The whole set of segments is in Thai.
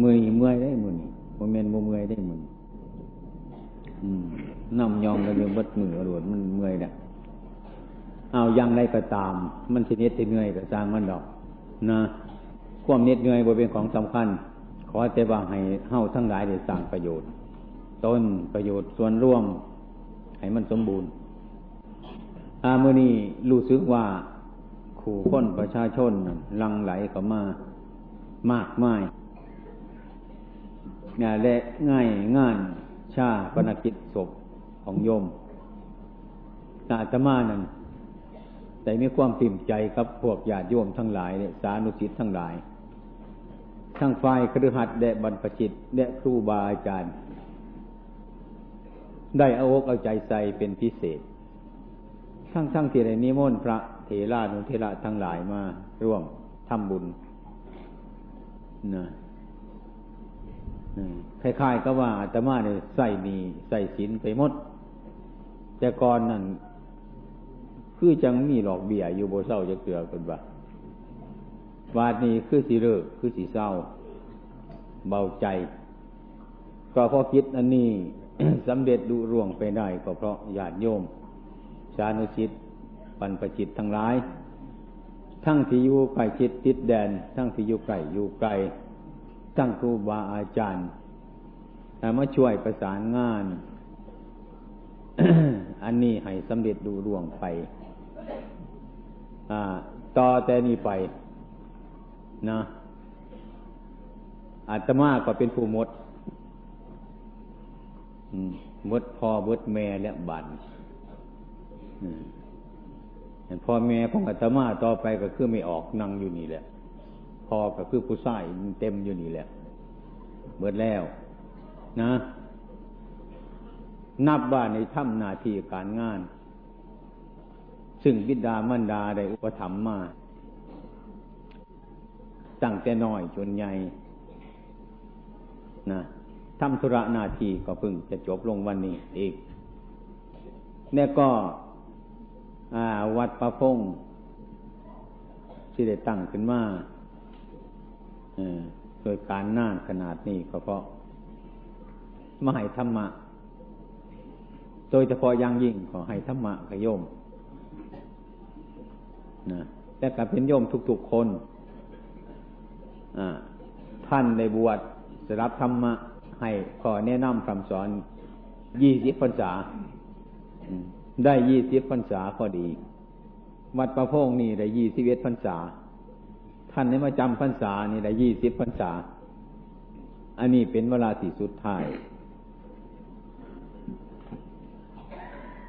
มือนี่เมื่อยได้มือนี่โมเมนโมเมื่อยได้มือน้ำยองกันเรื่องบัดมือรวดมันเมื่อยเนี่ยเอายังไรก็ตาม มันชนิดที่เหนื่อยก็สร้างมันดอก นะความเน็ดเหนื่อยบ่เป็นของสำคัญ ขอแต่ว่าให้เฮาทั้งหลายได้สร้างประโยชน์ ต้นประโยชน์ส่วนร่วม ให้มันสมบูรณ์อาเมื่อนี้รู้สึกว่า ขู่ค้นประชาชนลังไหลเข้ามา มากมายเนี่ยและง่ายงานชาปนกิจศพของโยมอาตมานั่นแต่มีความปิ่มใจครับพวกญาติโยมทั้งหลายเนี่ยสานุสิทธ์ทั้งหลาย ทั้งฝ่ายครือขัดแดะบรรพจิตแดะครูบาอาจารย์ ได้เอาอกเอาใจใส่เป็นพิเศษ ทั้งทั้งที่ในนิมนต์พระเถรานุเทระทั้งหลายมาร่วมทำบุญ นะคล้ายๆก็ว่าอาตมาเนี่ยใส่นีใส่ศีลไปหมด แต่ก่อนนั่นคือจังมีหลอกเบี้ยอยู่โบเศร้าจะเกลือกันบ่าวาดนี้คือสีเลิกคือสีเศร้า เบาใจ ก็เพราะคิดอันนี้สำเร็จดูร่วงไปได้ก็เพราะญาติโยม ชานุชิตปันประจิตทั้งหลาย ทั้งที่อยู่ไกลจิตติดแดน ทั้งที่อยู่ไกลอยู่ไกลทั้งครูบาอาจารย์มาช่วยประสานงาน อันนี้ให้สำเร็จดูร่วงไปต่อแต่นี้ไป นะอาตมาก็เป็นผู้มดมดพ่อมดแม่และบัน พ่อแม่ของอาตมาต่อไปก็คือไม่ออกนั่งอยู่นี่แหละพ่อก็คือผู้ชายเต็มอยู่นี่แหละเบิดแล้ว นะ นับว่าในถ้ำนาทีการงาน ซึ่งบิดามันดาได้อุปถัมภ์มาตั้งแต่น้อยจนใหญ่นะทำธุระนาทีก็พึ่งจะจบลงวันนี้อีกเนี่ยก็ วัดประพงที่ได้ตั้งขึ้นมาโดยการน่านขนาดนี้ก็เพราะมาให้ธรรมะ โดยเฉพาะอย่างยิ่งขอให้ธรรมะขยมนะแต่กับเป็นโยมทุกๆคนท่านในบวชสรับธรรมะ ให้ขอแนะนำคำสอนยี่สิบพรรษา ได้ยี่สิบพรรษาก็ดี วัดประพงนี่ได้ยี่สิบเอ็ดพรรษา ท่านในมาจำพรรษานี่ได้ยี่สิบพรรษา อันนี้เป็นเวลาที่สุดท้าย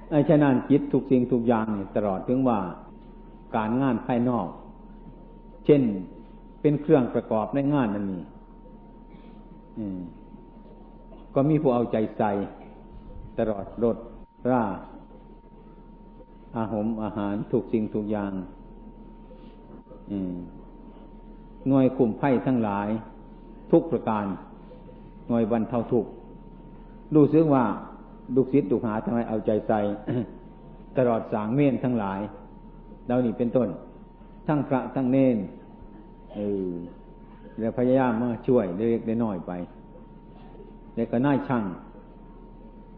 ไอ้ฉะนั้นจิตทุกสิ่งทุกอย่างนี่ตลอดถึงว่าการงานภายนอก เช่นเป็นเครื่องประกอบในงานนั่นนี่ก็มีผู้เอาใจใส่ตลอดรถร่า อาหมอาหารถูกสิ่งถูกอย่างหน่วยคุมไพ่ทั้งหลาย ทุกประการหน่วยบรรเทาทุกดูซึ่งว่าดุศิษย์ดุหาทำไมเอาใจใส่ตลอดสางเม่นทั้งหลายเรานี่เป็นต้น ทั้งพระทั้งเนนเออแล้วพยายามมาช่วยเล็กๆน้อยไปแล้วก็น่ายช่าง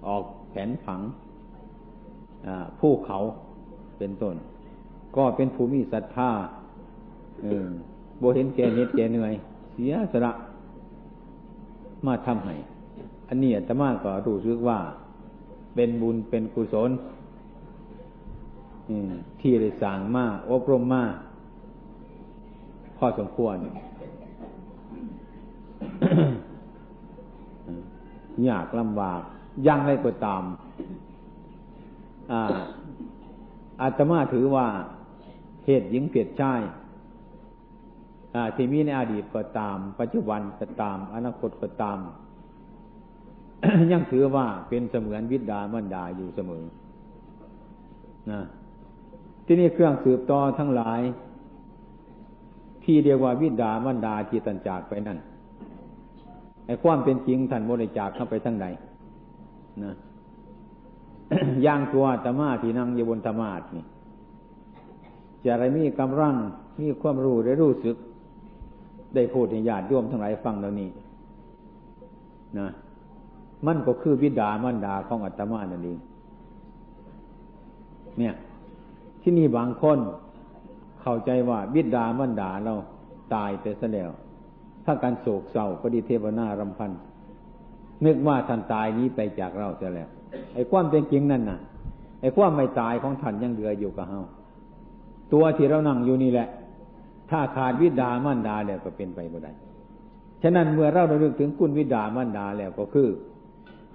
ออกแผนผังผู้เขา เป็นต้น ก็เป็นภูมิศรัทธาเออโบเห็นแก่เน็ดแก่เหนื่อย เสียสละมาทำให้ อันนี้แต่มาก็รู้สึกว่า เป็นบุญเป็นกุศลที่ได้สั่งมากอบรมมากพอสมควรยากลำบากยังไรก็ตาม อ่า อาตมาถือว่าเหตุหญิงเปลียดชายที่มีในอดีตก็ตาม ปัจจุบันก็ตาม อนาคตก็ตาม ยังถือว่าเป็นเสมือนวิดามันดาอยู่เสมอนะที่นี่เครื่องสืบต่อทั้งหลาย ที่เรียกว่าวิดามันดาที่ตันจากไปนั่นไอ้ความเป็นจริงท่านบริจาคเข้าไปทั้งใดนะ ย่างตัวธรรมาที่นั่งอยู่บนธรรมาทนี่จะอะไรมีกำลังมีความรู้ได้รู้สึก ได้พูดในญาติโยมทั้งหลายฟังแล้วนี้นะมันก็คือวิดามันดาของอัตมานั่นเองเนี่ย ที่นี่บางคนเข้าใจว่าวิดามันดาเราตายไปซะแล้วถ้าการโศกเศร้าปฏิเทวนารำพันนึกว่าท่านตายนี้ไปจากเราเสียแล้ว ไอ้ความเป็นจริงนั่นน่ะ ไอ้ความไม่ตายของท่านยังเหลืออยู่กับเฮาตัวที่เรานั่งอยู่นี่แหละ ถ้าขาดวิดามั่นดาแล้วก็เป็นไปบ่ได้ฉะนั้นเมื่อเราระลึกถึงคุณวิดามั่นดาแล้วก็คือ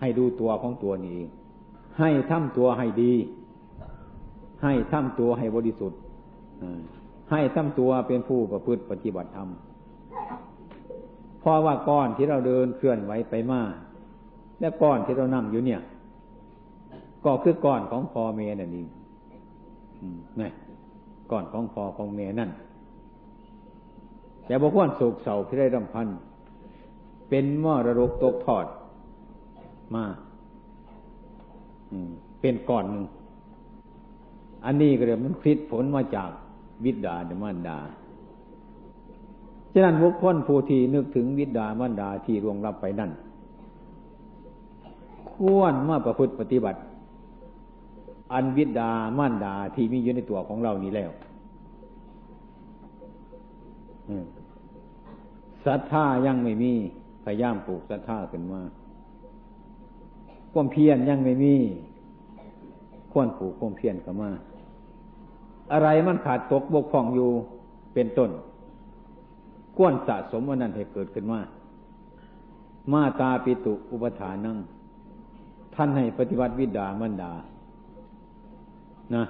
ให้ดูตัวของตัวนี้เองให้ทำตัวให้ดี ให้ทำตัวให้บริสุทธิ์ให้ทำตัวเป็นผู้ประพฤติปฏิบัติธรรมเพราะว่าก้อนที่เราเดินเคลื่อนไหวไปมาและก้อนที่เรานั่งอยู่เนี่ย ก็คือก้อนของพอเมนั่นเองนี่ก้อนของพอของเมนั่น แต่บอกว่าโศกเศร้าที่ได้รำพัน เป็นมรรกตกทอด มาเป็นก้อนหนึ่ง อันนี้ก็เรียกมันคิดผลมาจากวิดาเดมันดา ฉะนั้นบุคคลผู้ที่นึกถึงวิดามันดาที่รวงรับไปนั่นควรมาประพฤติปฏิบัติ อันวิดามันดาที่มีอยู่ในตัวของเรานี้แล้วศรัทธายังไม่มีพยายามปลูกศรัทธาขึ้นมาความเพียรยังไม่มีควรปลูกความเพียรขึ้นมา อะไรมันขาดตกบกพร่องอยู่เป็นต้นก้วนสะสมวันนั้นให้เกิดขึ้นมามาตาปิตุอุปทานังท่านให้ปฏิบัติวิดามันดา นะ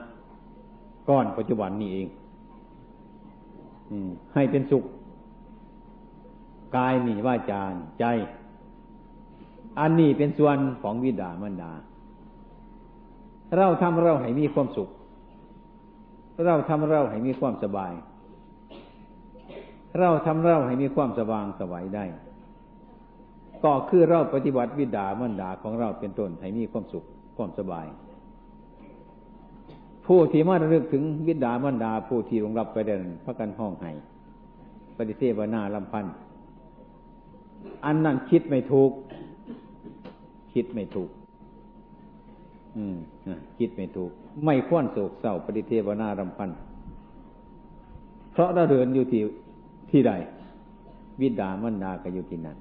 ก้อนปัจจุบันนี้เองให้เป็นสุข กายนี่ว่าจานใจ อันนี้เป็นส่วนของวิดามันดา เราทำเราให้มีความสุข เราทำเราให้มีความสบาย เราทำเราให้มีความสว่างสวัยได้ ก็คือเราปฏิบัติวิดามันดาของเราเป็นต้นให้มีความสุขความสบาย ผู้ที่มาระลึกถึงวิดามันดา ผู้ที่ลงรับไปเดินพระกันห้องให้ปฏิเสธวนาลำพันธ์อันนั้นคิดไม่ถูก คิดไม่ถูก อืมคิดไม่ถูก ไม่ควรโศกเศร้าปฏิเทวนาลำพันธ์เพราะเราเดินอยู่ที่ที่ใด วิดามันดาก็อยู่ที่นั่น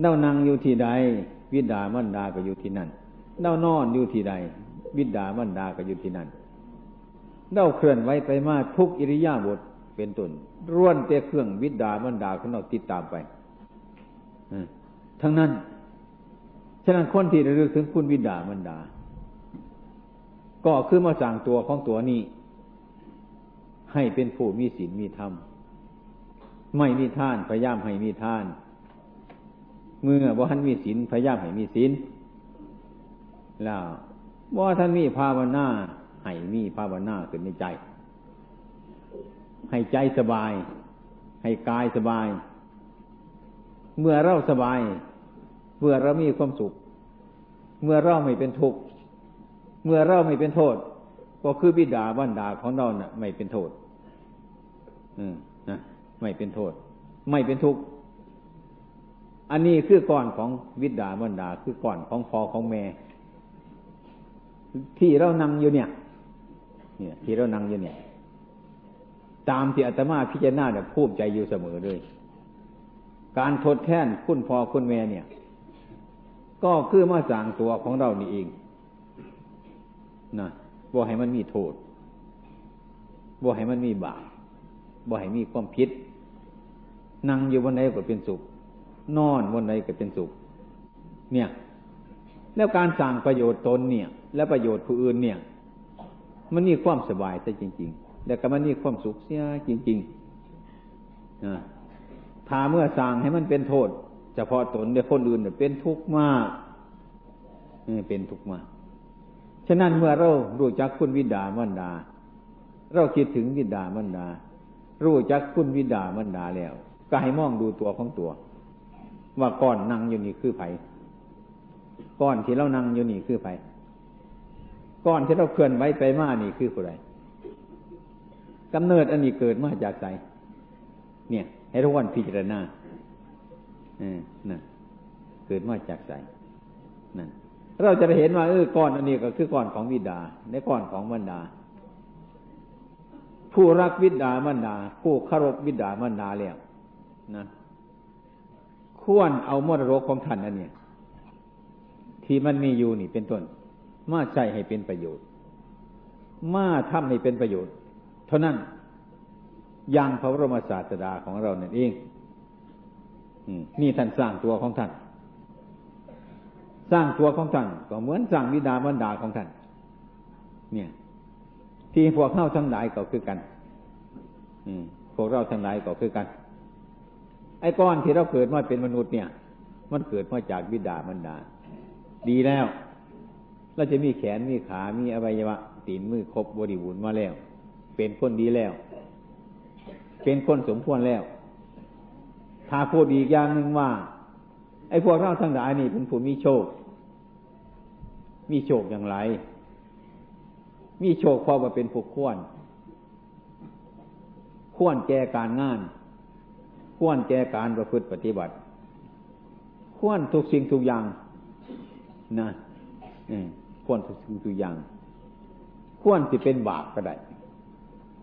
เน่านั่งอยู่ที่ใด วิดามันดาก็อยู่ที่นั่นเน่านอนอยู่ที่ใด วิดามันดาก็อยู่ที่นั่นเน่าเคลื่อนไหวไปมาทุกอิริยาบถเป็นต้นร่วนเตะเครื่องวิดามันดาของเราติดตามไปทั้งนั้น ฉะนั้นคนที่ระลึกถึงคุณวิดามันดา ก็คือมาสั่งตัวของตัวนี้ ให้เป็นผู้มีศีลมีธรรม ไม่มีท่านพยายามให้มีท่าน เมื่อว่าท่านมีศีลพยายามให้มีศีลแล้ว ว่าท่านมีภาวนาให้มีภาวนาขึ้นในใจ ให้ใจสบาย ให้กายสบาย เมื่อเราสบาย เมื่อเรามีความสุข เมื่อเราไม่เป็นทุกข์เมื่อเราไม่เป็นโทษ ก็คือบิดาบันดาของเราเนะ่ะ ไม่เป็นโทษ อืมนะไม่เป็นโทษ ไม่เป็นทุกข์อันนี้คือก่อนของวิดาบรรดาคือก่อนของพอของแม่ ที่เรานั่งอยู่เนี่ย เนี่ย ที่เรานั่งอยู่เนี่ย ตามที่อาตมาพิจารณาเนี่ยภูมิใจอยู่เสมอเลย การทดแทนคุณพ่อคุณแม่เนี่ย ก็คือมาสร้างตัวของเรานี่เองนะบ่ให้มันมีโทษบ่ให้มันมีบาปบ่ให้มีความผิดนั่งอยู่บนไหนก็เป็นสุข นอนบนไหนก็เป็นสุข เนี่ย แล้วการสั่งประโยชน์ตนเนี่ย และประโยชน์ผู้อื่นเนี่ย มันมีความสบายใช่จริง ๆ แล้วก็มันมีความสุขเสียจริงๆถ้าเมื่อสั่งให้มันเป็นโทษเฉพาะตนเดียวคนอื่นเนี่ยเป็นทุกข์มากเป็นทุกข์มาก ฉะนั้นเมื่อเรารู้จักคุณวิดามันดา เราคิดถึงวิดามันดา รู้จักคุณวิดามันดาแล้ว ก็ให้มองดูตัวของตัว ว่าก้อนนั่งอยู่นี่คือไผก้อนที่เรานั่งอยู่นี่คือไผ ก้อนที่เราเคลื่อนไหวไปมานี่คือผู้ใดกำเนิดอันนี้เกิดมาจากใจเนี่ย ให้ทุกวันพิจารณาเออนั่นเกิดมาจากใจนั่นเราจะไปเห็นว่าเออก้อนอันนี้ก็คือก้อนของวิดาในก้อนของมันดา ผู้รักวิดามันดา ผู้คารพวิดามันดาแล้วนะควรเอามรดกของท่านอันนี้ที่มันมีอยู่นี่เป็นต้น มาใช้ให้เป็นประโยชน์ มาทำให้เป็นประโยชน์ เท่านั้นอย่างพระบรมศาสดาของเราเนี่ยเองนี่ท่านสร้างตัวของท่าน สร้างตัวของท่านก็เหมือนสร้างวิดาบรรดาของท่าน เนี่ย ที่พวกเข้าทั้งหลายก็คือกันพวกเราทั้งหลายก็คือกัน ไอ้ก้อนที่เราเกิดมาเป็นมนุษย์เนี่ย มันเกิดมาจากวิดาบรรดา ดีแล้ว เราจะมีแขนมีขา มีอวัยวะตีนมือครบบริบูรณ์มาแล้ว เป็นคนดีแล้ว เป็นคนสมควรแล้ว ถ้าพูดอีกอย่างหนึ่งว่า ไอ้พวกเราทั้งหลายนี่เป็นผู้มีโชค มีโชคอย่างไร มีโชคเพราะว่าเป็นผู้ควร ควรแก่การงาน ควรแก่การประพฤติปฏิบัติ ควรทุกสิ่งทุกอย่างนะ ควรทุกสิ่งทุกอย่าง ควรสิเป็นบาปก็ได้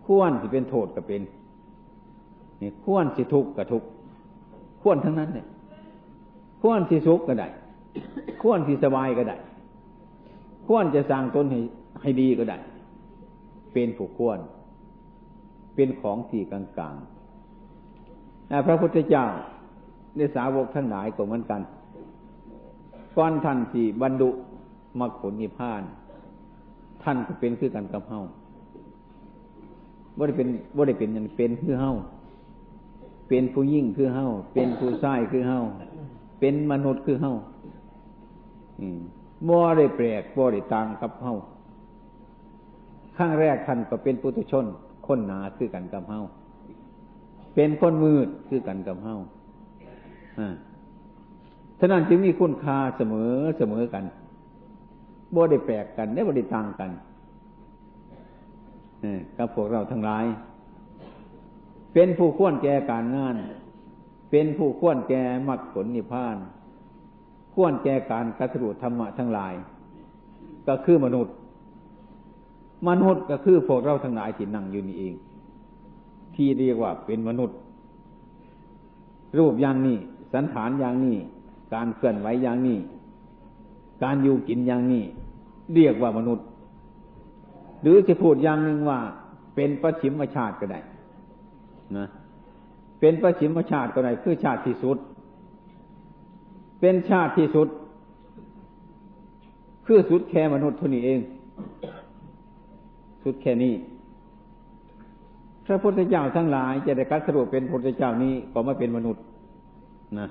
ควรสิเป็นโทษก็เป็นนี่ควรสิทุกข์ก็ทุกข์ควรทั้งนั้นเนี่ยควรที่สุขก็ได้ ควรที่สบายก็ได้ ควรจะสร้างตนให้ให้ดีก็ได้ เป็นผู้ควร เป็นของที่กลางๆพระพุทธเจ้าในสาวกทั้งหลายก็เหมือนกันก้อนท่านที่บรรดุ มรรคผลนิพพาน ท่านก็เป็นคือกันกับเฮาบ่ได้เป็นบ่ได้เป็นอย่างเป็นคือเฮาเป็นผู้ยิ่งคือเฮาเป็นผู้ชายคือเฮาเป็นมนุษย์คือเฮาบ่ได้แปลกบ่ได้ต่างกับเฮาข้างแรกท่านก็เป็นปุถุชน คนหนาคือกันกับเฮาเป็นคนมืดคือกันกับเฮาอ่าฉะนั้นจึงมีคุณค่าเสมอเสมอกัน บ่ได้แปลกกันได้บ่ได้ต่างกันกับพวกเราทั้งหลาย เป็นผู้ควรแก่การงาน เป็นผู้ควรแก่มรรคผลนิพพาน ควรแก่การกระสุธรรมะทั้งหลาย ก็คือมนุษย์ มนุษย์ก็คือพวกเราทั้งหลายที่นั่งอยู่นี่เอง ที่เรียกว่าเป็นมนุษย์ รูปอย่างนี้ สันฐานอย่างนี้ การเคลื่อนไหวอย่างนี้ การอยู่กินอย่างนี้ เรียกว่ามนุษย์ หรือจะพูดอย่างหนึ่งว่า เป็นประชิมชาติก็ได้นะเป็นประชิมชาติก็ได้คือชาติที่สุด เป็นชาติที่สุด คือสุดแค่มนุษย์เท่านี้เอง สุดแค่นี้พระพุทธเจ้าทั้งหลายจะได้กัดสรุปเป็นพุทธเจ้านี้ก็มาเป็นมนุษย์นะ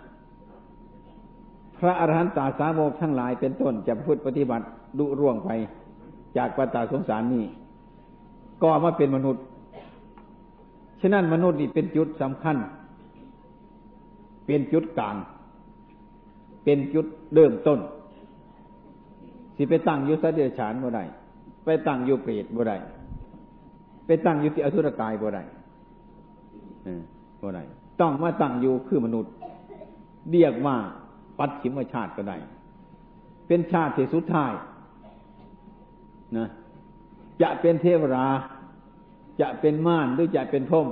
ระอรหันตาสาวกทั้งหลายเป็นต้นจะพูดปฏิบัติดุร่วงไป จากปัตตาสงสารนี้ ก็มาเป็นมนุษย์ ฉะนั้นมนุษย์นี่เป็นจุดสำคัญ เป็นจุดกลาง เป็นจุดเริ่มต้น สิไปตั้งยู่สัตว์เดรัจฉานบ่ได้ไปตั้งยู่เปรตบ่ได้ไปตั้งอยู่ที่อสุรกายบ่ได้บ่ได้ต้องมาตั้งอยู่คือมนุษย์ เรียกว่า ปัจฉิมชาติก็ได้ เป็นชาติที่สุดท้ายนะจะเป็นเทวรา จะเป็นม่านหรือจะเป็นพรม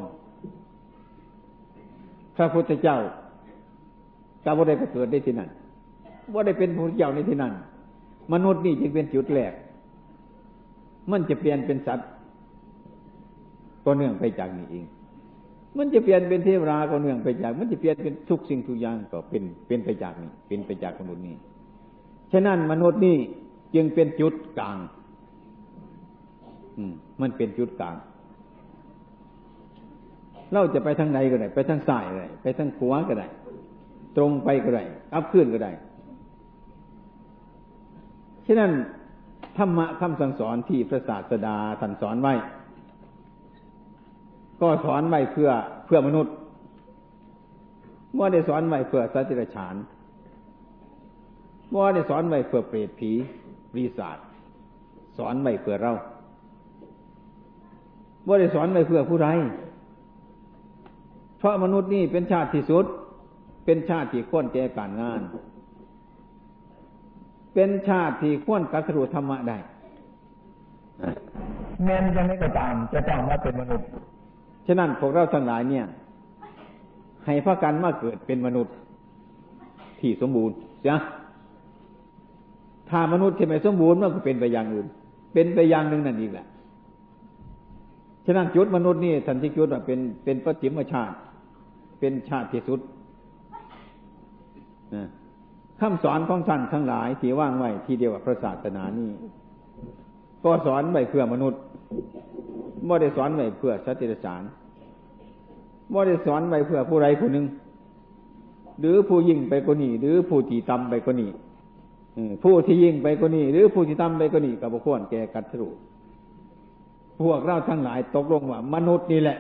พระพุทธเจ้าก็บ่ได้เกิดได้ที่นั่นว่าได้เป็นพระพุทธเจ้าในที่นั่น มนุษย์นี่จึงเป็นจุดแรก มันจะเปลี่ยนเป็นสัตว์ ก็เนื่องไปจากนี่เอง มันจะเปลี่ยนเป็นเทวราก็เนื่องไปจาก มันจะเปลี่ยนเป็นทุกสิ่งทุกอย่างก็เป็นเป็นไปจากนี่เป็นไปจากมนุษย์นี่ฉะนั้นมนุษย์นี่จึงเป็นจุดกลาง อืม มันเป็นจุดกลาง เราจะไปทางใดก็ได้ ไปทางซ้ายก็ได้ ไปทางขวาก็ได้ ตรงไปก็ได้กลับขึ้นก็ได้ ฉะนั้นธรรมะคำสั่งสอนที่พระศาสดาท่านสอนไว้ ก็สอนไว้เพื่อเพื่อมนุษย์ว่าได้สอนไว้เพื่อสัตว์ดิฉานว่าได้สอนไว้เพื่อเปรตผีปีศาจสอนไว้เพื่อเราว่าได้สอนไว้เพื่อผู้ใดเพราะมนุษย์นี่เป็นชาติที่สุด เป็นชาติที่ข้นแก่การงาน เป็นชาติที่ข้นกัสรุธรรมะได้แม้นยังไม่ก็ตามจะต้องมาเป็นมนุษย์ ฉะนั้นพวกเราทั้งหลายเนี่ย ให้พระกันมาเกิดเป็นมนุษย์ที่สมบูรณ์เสียถ้ามนุษย์ที่ไม่สมบูรณ์มันก็เป็นไปอย่างอื่น เป็นไปอย่างหนึ่งนั่นเองแหละ ฉะนั้นจุดมนุษย์นี่ท่านทีจุดว่าเป็นเป็นปฏิมชาติ เป็นชาติที่สุดคำสอนของท่านทั้งหลายที่ว่างไว้ทีเดียวกับพระศาสนานี่ก็สอนไว้เพื่อมนุษย์ ไม่ได้สอนไว้เพื่อสัตว์เดรัจฉานไม่ได้สอนไว้เพื่อผู้ใดผู้หนึ่ง หรือผู้ยิ่งไปกว่านี้ หรือผู้ที่ต่ำไปกว่านี้ผู้ที่ยิ่งไปกว่านี้ หรือผู้ที่ต่ำไปกว่านี้กับบุคคลแก่กัตถุพวกเราทั้งหลายตกลงว่า มนุษย์นี่แหละ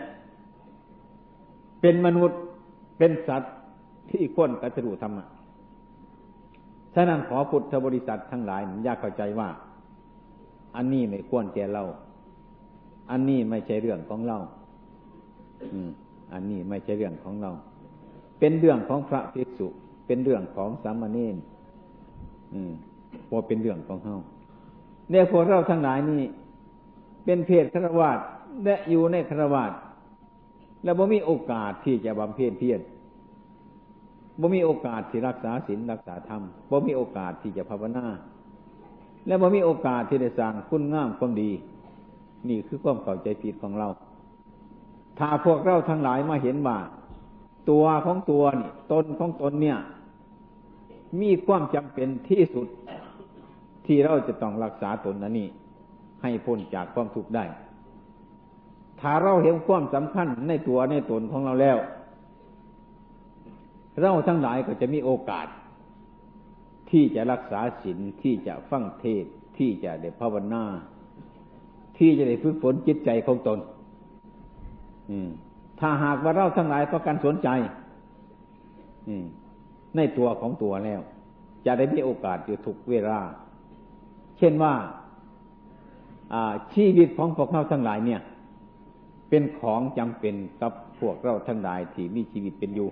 เป็นมนุษย์เป็นสัตว์ที่ค้นกัตถุธรรมะฉะนั้นขอพุทธบริษัททั้งหลายอยากเข้าใจว่า อันนี้ไม่ควรแก่เรา อันนี้ไม่ใช่เรื่องของเรา อืม อันนี้ไม่ใช่เรื่องของเรา เป็นเรื่องของพระภิกษุ เป็นเรื่องของสามเณรอืมพอเป็นเรื่องของเฮาเนี่ยพวกเราทั้งหลายนี่ เป็นเพศครวาสและอยู่ในครวาสแล้วบ่มีโอกาสที่จะบำเพ็ญเพียรบ่มีโอกาสที่รักษาศีลรักษาธรรมบ่มีโอกาสที่จะภาวนาและบ่มีโอกาสที่จะสร้างคุณงามความดี นี่คือความเข้าใจผิดของเรา ถ้าพวกเราทั้งหลายมาเห็นว่าตัวของตัวนี่ตนของตนเนี่ย มีความจำเป็นที่สุด ที่เราจะต้องรักษาตนนั้นนี่ให้พ้นจากความทุกข์ได้ ถ้าเราเห็นความสำคัญในตัวในตนของเราแล้ว เราทั้งหลายก็จะมีโอกาส ที่จะรักษาศีลที่จะฟังเทศที่จะได้ภาวนา ที่จะได้ฝึกฝนจิตใจของตนถ้าหากว่าเราทั้งหลายประกันสนใจในตัวของตัวแล้ว จะได้มีโอกาสอยู่ทุกเวลา เช่นว่าชีวิตของพวกเราทั้งหลายเนี่ย เป็นของจำเป็นกับพวกเราทั้งหลายที่มีชีวิตเป็นอยู่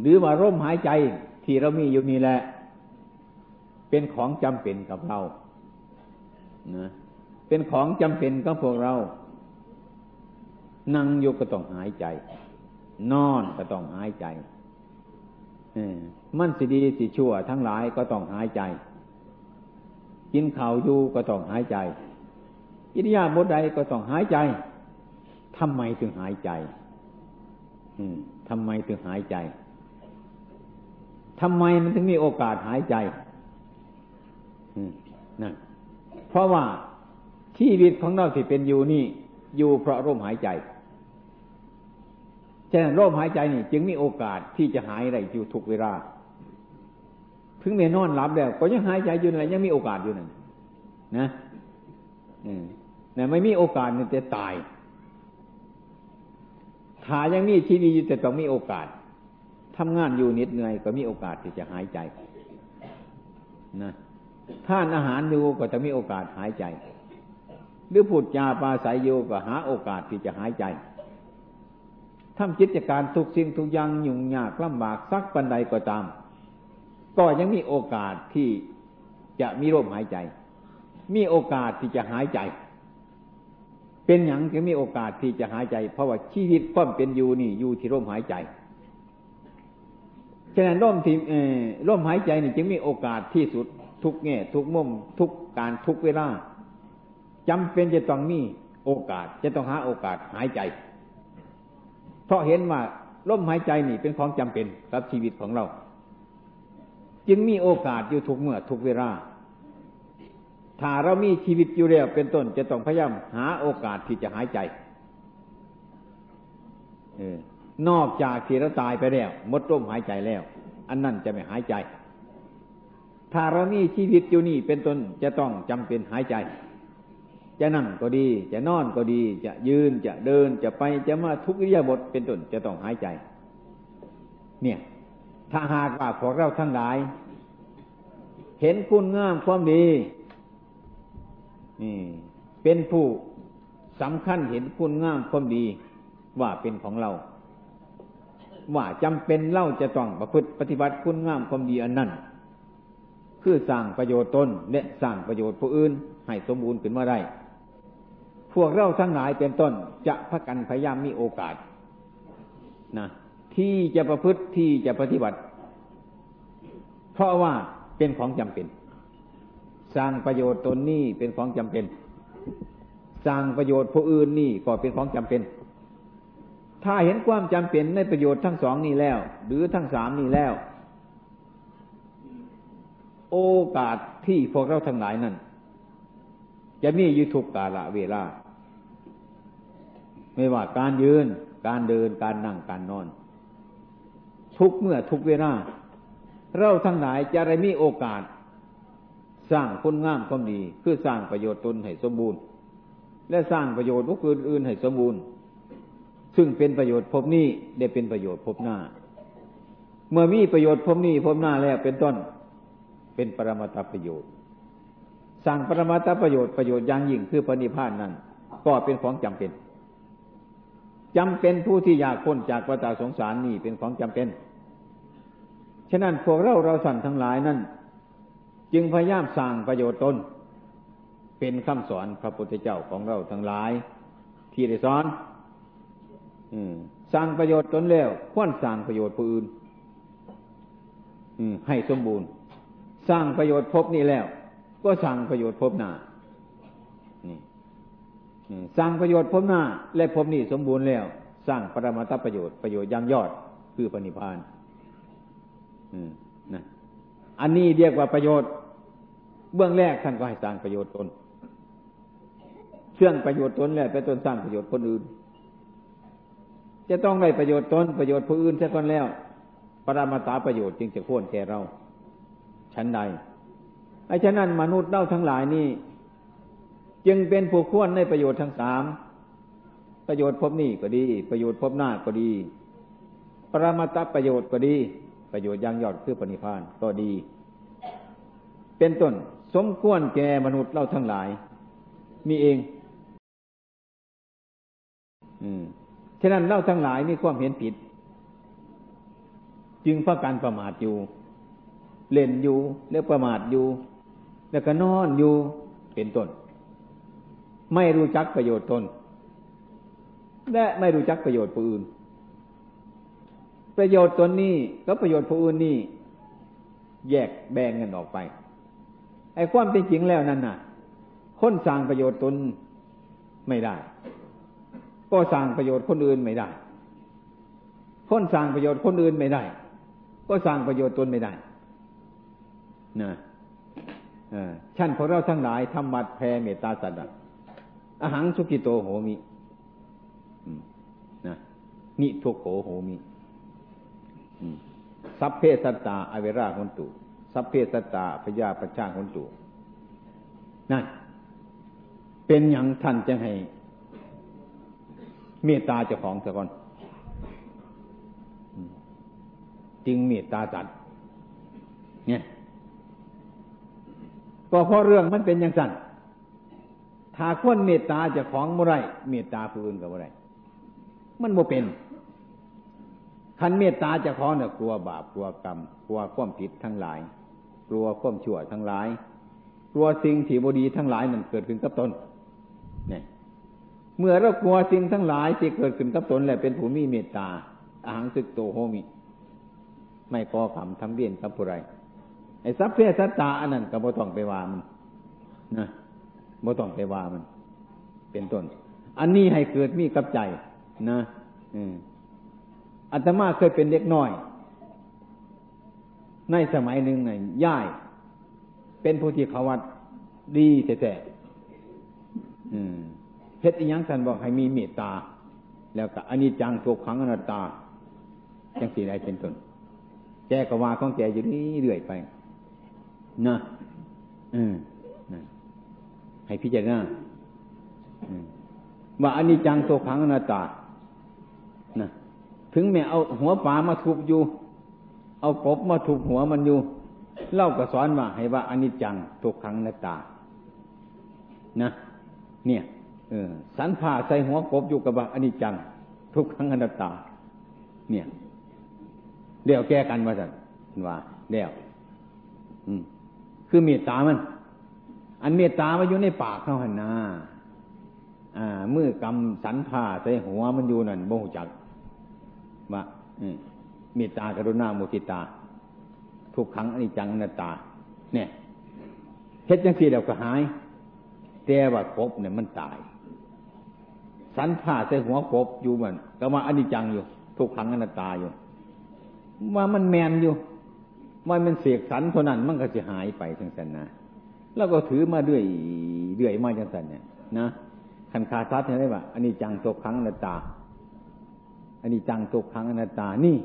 หรือว่าร่มหายใจที่เรามีอยู่นี่แหละ เป็นของจำเป็นกับเรานะ เป็นของจำเป็นกับพวกเรา นั่งอยู่ก็ต้องหายใจ นอนก็ต้องหายใจมันสิดีสิชั่ว ทั้งหลายก็ต้องหายใจ กินข่าวอยู่ก็ต้องหายใจ อิริยาบถใดก็ต้องหายใจทำไมถึงหายใจทำไมถึงหายใจทำไมมันถึงมีโอกาสหายใจนั่นเพราะว่า ชีวิตของเราที่เป็นอยู่นี่ อยู่เพราะร่มหายใจฉะนั้นร่มหายใจนี่ จึงมีโอกาสที่จะหายได้อยู่ทุกเวลาถึงเมนอนหลับแล้ว ก็ยังหายใจอยู่นั่นยังมีโอกาสอยู่นั่นนะแต่ไม่มีโอกาสนี่จะตายถ้ายังมีชีวิตอยู่แต่ต้องมีโอกาสทำงานอยู่นิดเหนื่อยก็มีโอกาสที่จะหายใจนะทานอาหารอยู่ก็จะมีโอกาสหายใจ หรือพูดจาปาศัยอยู่ก็หาโอกาสที่จะหายใจทำกิจการทุกสิ่งทุกอย่างยุ่งยากลำบากสักปันใดก็ตาม ก็ยังมีโอกาสที่จะมีลมหายใจ มีโอกาสที่จะหายใจ เป็นอย่างจะมีโอกาสที่จะหายใจ เพราะว่าชีวิตความเป็นอยู่นี่อยู่ที่ลมหายใจฉะนั้นร่มที่ร่มหายใจนี่จึงมีโอกาสที่สุดทุกแง่ทุกมุมทุกการทุกเวลา จำเป็นจะต้องมีโอกาส จะต้องหาโอกาสหายใจ เพราะเห็นว่าลมหายใจนี่เป็นของจำเป็นกับชีวิตของเรา จึงมีโอกาสอยู่ทุกเมื่อทุกเวลาถ้าเรามีชีวิตอยู่แล้วเป็นต้นจะต้องพยายามหาโอกาสที่จะหายใจอนอกจากที่เราตายไปแล้วหมดลมหายใจแล้ว อันนั้นจะไม่หายใจ ถ้าเรามีชีวิตอยู่นี่เป็นต้นจะต้องจำเป็นหายใจ จะนั่งก็ดี จะนอนก็ดี จะยืนจะเดินจะไปจะมาทุกอิริยาบถเป็นต้นจะต้องหายใจ เนี่ย ถ้าหากว่าพวกเราทั้งหลาย เห็นคุณงามความดีนี่เป็นผู้สำคัญเห็นคุณงามความดีว่าเป็นของเรา ว่าจำเป็นเล่าจะต้องประพฤติปฏิบัติคุณงามความดีอันนั้นคือสร้างประโยชน์ตนและสร้างประโยชน์ผู้อื่นให้สมบูรณ์ขึ้นมาได้ พวกเราทั้งหลายเป็นต้นจะพักกันพยายามมีโอกาสนะที่จะประพฤติที่จะปฏิบัติ เพราะว่าเป็นของจำเป็น สร้างประโยชน์ตนนี่เป็นของจำเป็น สร้างประโยชน์ผู้อื่นนี่ก็เป็นของจำเป็น ถ้าเห็นความจำเป็นในประโยชน์ทั้งสองนี่แล้ว หรือทั้งสามนี่แล้ว โอกาสที่พวกเราทั้งหลายนั้น จะมีอยู่ทุกกาละเวลา ไม่ว่าการยืน การเดิน การนั่ง การนอน ทุกเมื่อทุกเวลา เราทั้งหลายจะได้มีโอกาส สร้างคุณงามความดี คือสร้างประโยชน์ตนให้สมบูรณ์ และสร้างประโยชน์ผู้อื่นให้สมบูรณ์ ซึ่งเป็นประโยชน์พบนี้ได้เป็นประโยชน์พบหน้า เมื่อมีประโยชน์พบนี้พบหน้าแล้วเป็นต้น เป็นปรมาตประโยชน์ สั่งปรมาตประโยชน์ประโยชน์อย่างยิ่งคือปณิพพานนั้น ก็เป็นของจำเป็นจำเป็นผู้ที่อยากพ้นจากวัฏสงสารนี่เป็นของจำเป็น ฉะนั้นพวกเราเราสั่นทั้งหลายนั้น จึงพยายามสั่งประโยชน์ตนเป็นคำสอนพระพุทธเจ้าของเราทั้งหลาย ที่ได้สอนสร้างประโยชน์ตนแล้วควรสร้างประโยชน์ผู้อื่นให้สมบูรณ์ สร้างประโยชน์พบนี้แล้ว ก็สั่งประโยชน์พบหน้านี่สั่งประโยชน์พบหน้า และพบนี่สมบูรณ์แล้ว สร้างปรมาตประโยชน์ประโยชน์ยังยอดคือปณิพานนะอันนี้เรียกว่าประโยชน์ เบื้องแรกท่านก็ให้สร้างประโยชน์ตนเชื่องประโยชน์ตนแล้วไปตนสร้างประโยชน์คนอื่น จะต้องได้ประโยชน์ตนประโยชน์ผู้อื่นเสียก่อนแล้ว ปรมาตาประโยชน์จึงจะควรแก่เราชั้นใด ไอ้ฉะนั้นมนุษย์เล่าทั้งหลายนี่ จึงเป็นผู้ควรในประโยชน์ทั้งสามประโยชน์พบนี่ก็ดี ประโยชน์พบหน้าก็ดี ปรมาตประโยชน์ก็ดี ประโยชน์ยังยอดคือปณิพานก็ดี เป็นต้นสมควรแก่มนุษย์เล่าทั้งหลาย มีเอง อืมฉะนั้นเล่าทั้งหลายมีความเห็นผิด จึงพากันประมาทอยู่ เล่นอยู่ แล้วประมาทอยู่ แล้วก็นอนอยู่เป็นต้น ไม่รู้จักประโยชน์ตน และไม่รู้จักประโยชน์ผู้อื่น ประโยชน์ตนนี้กับประโยชน์ผู้อื่นนี่แยกแบ่งกันออกไปไอ้ความเป็นจริงแล้วนั่นน่ะ คนสร้างประโยชน์ตนไม่ได้ ก็สร้างประโยชน์คนอื่นไม่ได้ คนสร้างประโยชน์คนอื่นไม่ได้ ก็สร้างประโยชน์ตนไม่ได้นะ ชั้นพวกเราทั้งหลายทำบัดแพ่เมตตาสัตว์อาหารสุกิโตโหมินะนิทุกโหโหมิสัพเพสัตตาอเวราคนตุสัพเพสัตตาพยาประชาคนตุนั่นเป็นอย่างท่านจะให้ เมตตาเจ้าของเสียก่อนจึงเมตตาสัตว์เนี่ย ก็เพราะเรื่องมันเป็นอย่างสั้นถ้าคนเมตตาจะของเมื่อไรเมตตาผู้อื่นกับเมื่อไรมันโมเป็นคันเมตตาจะของเนี่ยกลัวบาปกลัวกรรมกลัวความผิดทั้งหลาย กลัวความชั่วทั้งหลาย กลัวสิ่งที่บดีทั้งหลายมันเกิดขึ้นกับตนเนี่ยเมื่อเรากลัวสิ่งทั้งหลายที่เกิดขึ้นกับตนแหละเป็นผู้มีเมตตาอาหังสึกโตโฮมิ ไม่ก่อขำทำเบี้ยนกับผู้ไร ไอ้สัพเพสัตตาอันนั้นก็บ่ต้องไปว่ามันนะบ่ต้องไปว่ามัน เป็นต้น อันนี้ให้เกิดมีกับใจ นะอืมอาตมาเคยเป็นเด็กน้อย ในสมัยหนึ่งในย่าย เป็นผู้ที่เขาวัดดีแต่แต่เพชรอีหยังสันบอกให้มีเมตตา แล้วก็อันนี้จังทุกขังอนัตตา จังสีใดเป็นต้นแกก็ว่าของแกอยู่นี่เรื่อยไป นะอืมนะให้พิจารณาว่าอันนี้จังโตขังอนัตานะถึงแม้เอาหัวปลามาทุบอยู่ เอากบมาทุบหัวมันอยู่ เล่าก็สอนว่าให้ว่าอันนี้จังโตขังอนัตา นะ เนี่ยเออสันผ่าใส่หัวกบอยู่กับว่าอันนี้จัง ทุกขังอนัตตา เนี่ยเดี๋ยวแก้กันว่าสันว่าเดี๋ยวอืม คือเมตตามัน อันเมตตามันอยู่ในปากเขาหันนาอ่ามือกำสันผ้าใส่หัวมันอยู่นั่นโมหจักว่าเมตตากรุณาโมทิตา ทุกครั้งอนิจจังนัตา เนี่ยเฮ็ดจังสี่เดียวก็หาย แต่ว่ากบเนี่ยมันตาย สันผ้าใส่หัวกบอยู่มันก็มาอนิจจังอยู่ ทุกครั้งอนัตตาอยู่ว่ามันแมนอยู่ ว่ามันเสกสรรเท่านั้นมันก็จะหายไปจังสันนะแล้วก็ถือมาด้วยเรื่อยมาจังสันเนี่ยนะขันคาซัดเห็นไหมว่าอันนี้จังตัวครั้งอนัตตา อันนี้จังตัวครั้งอนัตตานี่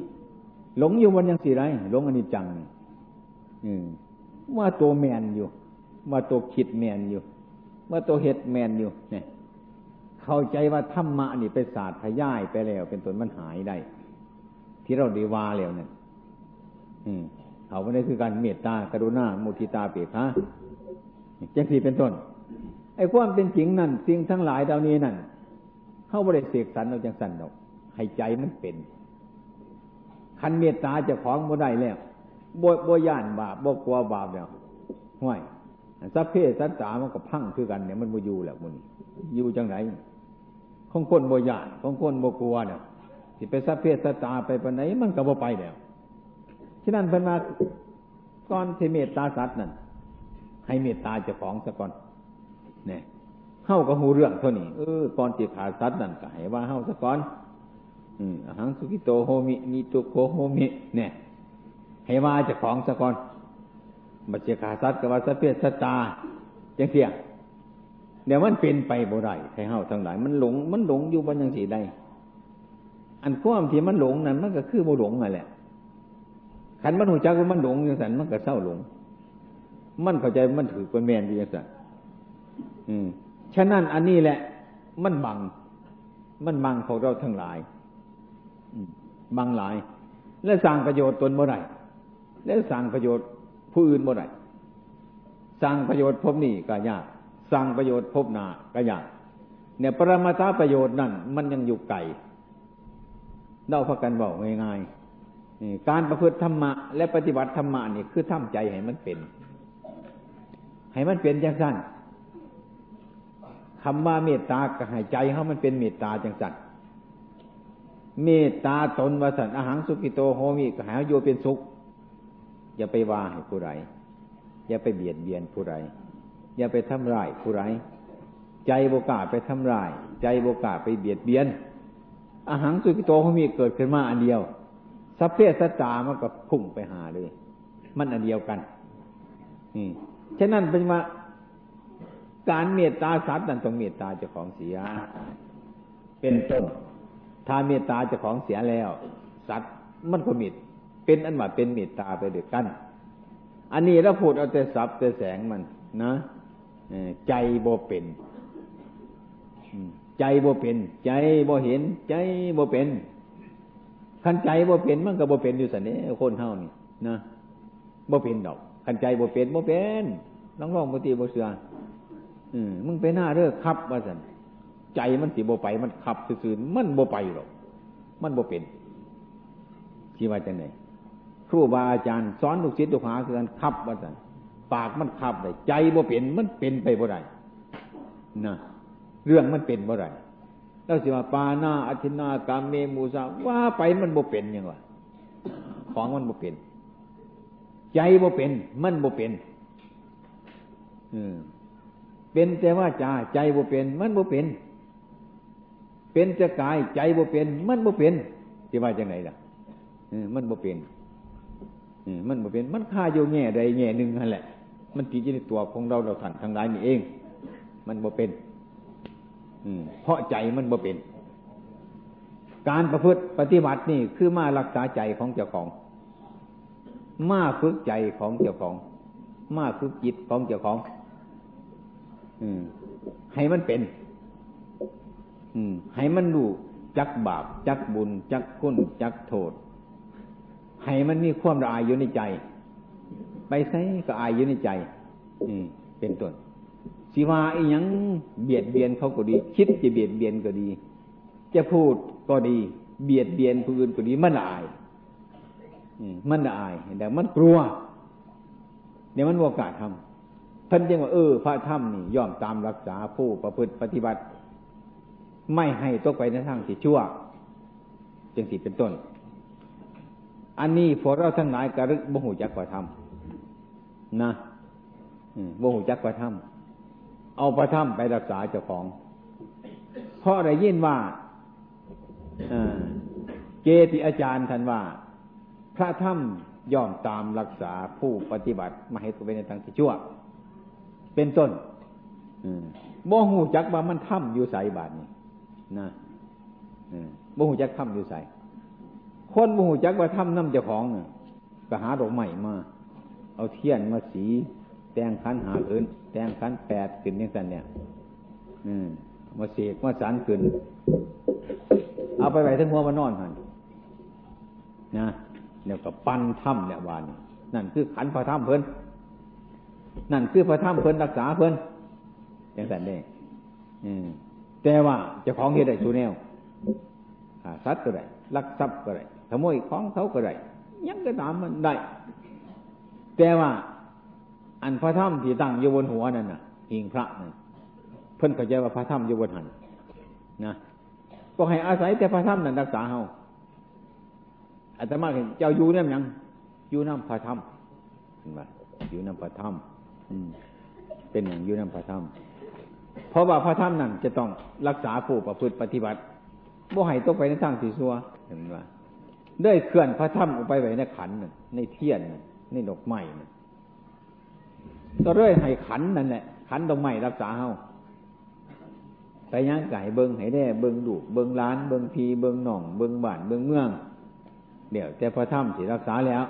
หลงอยู่วันยังสี่ไรหลงอันนี้จังอืมว่าตัวแมนอยู่ ว่าตัวคิดแมนอยู่ ว่าตัวเห็ดแมนอยู่ เนี่ย เข้าใจว่าธรรมะนี่ไปศาสตร์พย่ายไปแล้ว เป็นตนมันหายได้ ที่เราดีว่าแล้วเนี่ยอืม เขาไม่ได้คือการเมตตากรุณามุทิตาเปียคะจังสี่เป็นต้น ไอ้ความเป็นจริงนั่นสิ่งทั้งหลายเหล่านี้นั่นเข้าบริเสกสรรเราจังสันดอกให้ใจมันเป็นคันเมตตาจะของบ่ได้แล้วบ่บ่ย่านบาปบ่กลัวบาปแล้วห่วยสัพเพสัตตามันก็พังคือกันเนี่ยมันบ่อยู่แล้วมันอยู่จังไหนของคนบ่ย่านของคนบ่กลัวเนี่ยสิไปสัพเพสัตตาไปปานไหนมันก็บ่ไปแล้ว ฉะนั้นเป็นมาก่อนที่เมตตาสัตว์นั่นให้เมตตาเจ้าของซะก่อนเนี่ยเฮ้าก็หูเรื่องเท่านี้เออก่อนจิขาสัตว์นั่นก็ให้ว่าเฮ้าซะก่อน อืมหังสุกิโตโฮมินิตุโกโฮมิเนี่ย ให้ว่าเจ้าของซะก่อนบัจเจขาสัตว์กับว่าสเปียสตาจังเสียเดี๋ยวมันเป็นไปบ่ได้ให้เฮาทั้งหลาย มันหลง มันหลงอยู่บนยังสีใดอันความที่มันหลงนั้นมันก็คือบ่หลงนั่นแหละ ขันมันหูจักว่ามันหลงอย่างสันมันก็เศร้าหลง มันเข้าใจมันถือเป็นแมนอย่างสันอืมฉะนั้นอันนี้แหละ มันบัง มันบังของเราทั้งหลายบังหลาย และสร้างประโยชน์ตนเมื่อไรและสร้างประโยชน์ผู้อื่นเมื่อไรสร้างประโยชน์พบนี่ก็ยากสร้างประโยชน์พบหนาก็ยากเนี่ยปรมาตาประโยชน์นั่น มันยังอยู่ไกลเล่าพักกันบอกง่ายๆ การประพฤติธรรมะและปฏิบัติธรรมะนี่คือทำใจให้มันเป็น ให้มันเป็นจังสั้นคำว่าเมตตากับหายใจเขามันเป็นเมตตาจังสั้นเมตตาตนวสันอาหารสุกิโตโฮมิกหายโยเป็นสุข อย่าไปว่าให้ผู้ใดอย่าไปเบียดเบียนผู้ใดอย่าไปทำร้ายผู้ใดใจโบกาไปทำร้ายใจโบกาไปเบียดเบียน อาหารสุกิโตโฮมิเกิดขึ้นมาอันเดียว สัพเพสัจามันก็พุ่งไปหาเลย มันอันเดียวกันนี่ฉะนั้นเป็นว่า การเมตตาสัตว์นั้นต้องเมตตาเจ้าของเสีย เป็นต้น ถ้าเมตตาเจ้าของเสียแล้ว สัตว์มันก็มิดเป็นอันว่าเป็นเมตตาไปด้วยกัน อันนี้เราพูดเอาแต่สับแต่แสงมัน นะใจโบเป็นใจโบเป็น ใจโบเห็น ใจโบเป็น ขันใจบ่เป็นมันก็บ่เป็นอยู่สันนี้คนเท่านี่นะบ่เป็นดอกขันใจบ่เป็นบ่เป็นน้องร้องบ่ตีบ่เสืออืมมึงไปหน้าเด้อขับว่าสันใจมันสิบ่ไปมันขับซื่อๆมันบ่ไปหรอก มันบ่เป็นที่ว่าจังไหนครูบาอาจารย์สอนลูกศิษย์ลูกหาคือการขับว่าสันปากมันขับได้ใจบ่เป็นมันเป็นไปบ่ได้นะเรื่องมันเป็นบ่ได้ แล้วสิว่าปานาอธินากามเมมูสาว่าไปมันบ่เป็นยังวะของมันบ่เป็น ใจบ่เป็น มันบ่เป็นอืเป็นแต่ว่าจาใจบ่เป็น มันบ่เป็น เป็นจะกายใจบ่เป็น มันบ่เป็นที่ว่าจังไหนล่ะมันบ่เป็นมันบ่เป็น มันค่าอยู่แง่ใดแง่หนึ่งนั่นแหละ มันติดอยู่ในตัวของเราเราทันทางหลายนี่เอง มันบ่เป็น เพราะใจมันบ่เป็น การประพฤติปฏิบัตินี่คือมารักษาใจของเจ้าของ มาฝึกใจของเจ้าของ มาฝึกจิตของเจ้าของ อืม ให้มันเป็น อืม ให้มันรู้จักบาป จักบุญ จักคุณจักโทษ ให้มันมีความละอายอยู่ในใจ ไปใส่ก็อายอยู่ในใจ อืม เป็นต้น สิว่าไอ้ยังเบียดเบียนเขาก็ดี คิดจะเบียดเบียนก็ดี จะพูดก็ดี เบียดเบียนผู้อื่นก็ดีมันอายมันอายแต่มันกลัวเดี๋ยวมันโอกาสทำท่านจึงว่าเออพระธรรมนี่ย่อมตามรักษาผู้ประพฤติปฏิบัติ ไม่ให้ตกไปในทางที่ชั่ว จึงสิเป็นต้น อันนี้พวกเราทั้งหลายกระลึกบ่หูจักว่าธรรมนะบ่หูจักว่าธรรม เอาพระธรรมไปรักษาเจ้าของ เพราะได้ยินว่าเกติอาจารย์ท่านว่า พระธรรมย่อมตามรักษาผู้ปฏิบัติมาให้ตัวไปในทางที่ชั่ว เป็นต้นบ่หูจักว่ามันถ้ำอยู่ใสบาทนี่นะบ่หูจักถ้ำอยู่ใสคนบ่หูจักว่าถ้ำน้ำเจ้าของก็หาดอกใหม่มา เอาเทียนมาสี แตงขันหาขึ้น แตงขันแปดขึ้นนี่สันเนี่ยมาเสกมาสารขึ้น เอาไปไว้ทั้งหัวมานอนหันนะเดี๋ยวกับปั้นถ้ำเนี่ยวานนั่นคือขันพระถ้ำเพิ่นนั่นคือพระถ้ำเพิ่นรักษาเพิ่นอย่างสันเด้แต่ว่าจะของเหตุใดชูแนวสัตว์ก็ได้ลักทรัพย์ก็ได้ขโมยของเขาก็ได้ยังก็ตามมันได้ แต่ว่า อันพระถ้ำที่ตั้งอยู่บนหัวนั่นน่ะหิงพระนั่นเพิ่นเข้าใจว่าพระถ้ำอยู่บนหันนะก็ให้อาศัยแต่พระถ้ำนั่นรักษาเฮาอาตมาเห็นเจ้าอยู่เนี่ยยังอยู่น้ำพระธรรมเห็นไหมอยู่น้ำพระธรรมเป็นอย่างอยู่น้ำพระธรรมเพราะว่าพระธรรมนั่นจะต้องรักษาผู้ประพฤติปฏิบัติบ่ให้ตกไปในทางสีซัวเห็นไหมได้เคลื่อนพระธรรมออกไปไว้ในขันในเทียนในดอกไม้ ก็เรื่อยให้ขันนั่นแหละขันดอกไม้รักษาเฮาไปย่างไก่เบิงให้ได้เบิงดูเบิงล้าน เบิงพีเบิงหน่อง เบิงบ้านเบิงเมือง เดี๋ยวแต่พระธรรมสิรักษาแล้ว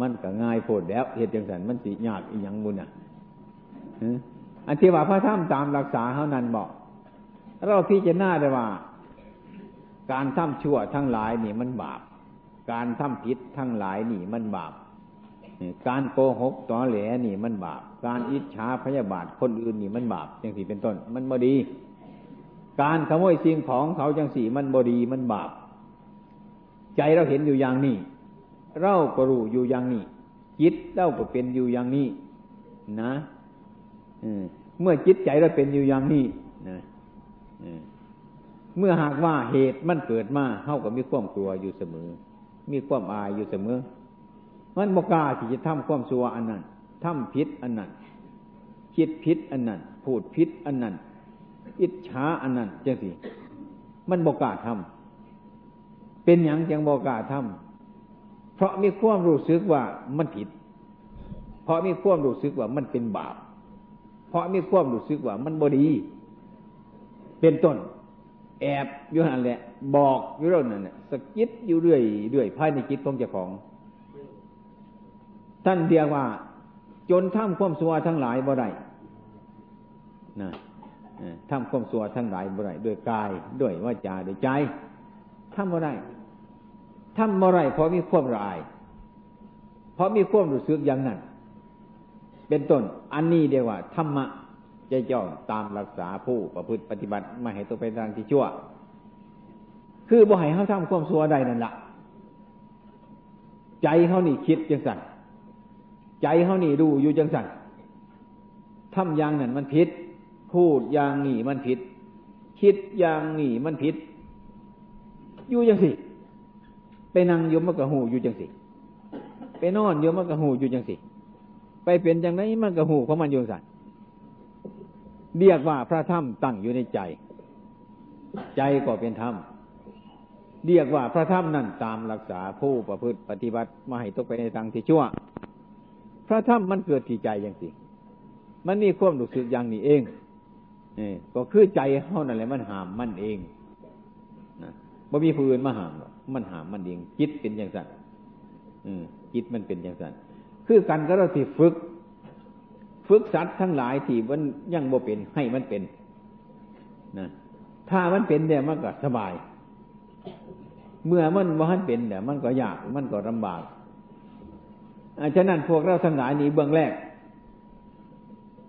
มันก็ง่ายโพดแล้วเหตุจังสันมันสิยากอีกอย่างบุญอะอันที่ว่าพระธรรมตามรักษาเท่านั้นบอกเราพิจารณาได้ว่า การทำชั่วทั้งหลายนี่มันบาป การทำผิดทั้งหลายนี่มันบาป การโกหกต่อแหลนี่มันบาป การอิจฉาพยาบาทคนอื่นนี่มันบาปจังสี่เป็นต้น มันบดี การขโมยสิ่งของเขาจังสี่มันบดีมันบาป ใจเราเห็นอยู่อย่างนี้ เราก็รู้อยู่อย่างนี้จิตเราก็เป็นอยู่อย่างนี้ นะเมื่อจิตใจเราเป็นอยู่อย่างนี้นะเมื่อหากว่าเหตุมันเกิดมาเท่ากับมีความกลัวอยู่เสมอ มีความอายอยู่เสมอ มันบกาที่จะทำความสัวอันนั้นทำพิษอันนั้นคิดพิษอันนั้นพูดพิษอันนั้นอิจฉาอันนั้นจังสิมันบกาทำเป็นอย่างจังบอกาทำเพราะมีความรู้สึกว่ามันผิด เพราะมีความรู้สึกว่ามันเป็นบาป เพราะมีความรู้สึกว่ามันบดี เป็นต้น แอบอยู่นั่นแหละ บอกอยู่เรื่องนั้นสกิดอยู่เรื่อยเรื่อยภายในจิตของเจ้าของ ท่านเดียกว่า จนท่ามความสัวทั้งหลายบ่ได้นะท่ามความสัวทั้งหลายบ่ได้ด้วยกายด้วยวาจาด้วยใจทำบ่ได้ทำอะไรเพราะมีความละอาย เพราะมีความรู้สึกอย่างนั้น เป็นต้น อันนี้เดียกว่าธรรมะจะจ้องตามรักษาผู้ประพฤติปฏิบัติไม่ให้ตัวไปทางที่ชั่ว คือบ่ให้เขาทำความสัวใดนั่นละใจเขานี่คิดจังสั่น ใจเขานี่ดูอยู่จังสันทำอย่างนั้นมันผิด พูดอย่างนี้มันผิด คิดอย่างนี้มันผิด อยู่จังสิไปนั่งยมมะกะหูอยู่จังสิไปนอนยมมะกะหูอยู่จังสิไปเป็นจังไนมะกะหูของมันอยู่สันเรียกว่าพระธรรมตั้งอยู่ในใจ ใจก็เป็นธรรมเรียกว่าพระธรรมนั่นตามรักษาผู้ประพฤติปฏิบัติมาให้ตกไปในทางที่ชั่ว พระธรรมมันเกิดที่ใจอย่างสิมันมีความรู้สึกอย่างนี้เองนี่ก็คือใจเท่านั้นแหละมันหามมันเองนะบ่มีผู้อื่นมาหามหรอกมันหามมันเองจิตเป็นอย่างสั้นจิตมันเป็นอย่างสั้นคือกันก็เราสิฝึก ฝึกสัตว์ทั้งหลายที่มันยังบ่เป็นให้มันเป็นนะถ้ามันเป็นเนี่ยมันก็สบาย เมื่อมันว่ามันเป็นเนี่ยมันก็ยากมันก็ลำบาก ฉะนั้นพวกเราทั้งหลายนี้เบื้องแรก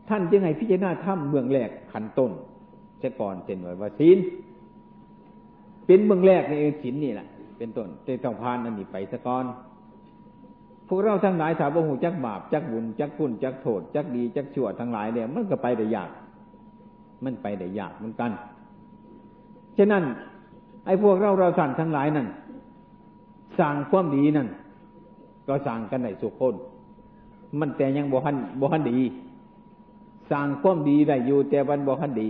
ท่านจึงให้พิจารณาถ้ำเบื้องแรกขันต้นเช่ก่อนเช่นว่าศีลเป็นเบื้องแรกในศีลนี่แหละเป็นต้นแต่ต้องผ่านอันนี้ไปสะก่อนพวกเราทั้งหลายถามว่าหูจักบาปจักบุญจักคุณจักโทษจักดีจักชั่วทั้งหลายเนี่ยมันก็ไปได้ยาก มันไปได้ยากเหมือนกันฉะนั้น ไอ้พวกเราเราสั่นทั้งหลายนั่นสั่งความดีนั่น ก็สั่งกันในสุขคน มันแต่ยังบ่หันบ่หันดีสั่งความดีได้อยู่ แต่บันบ่หันดี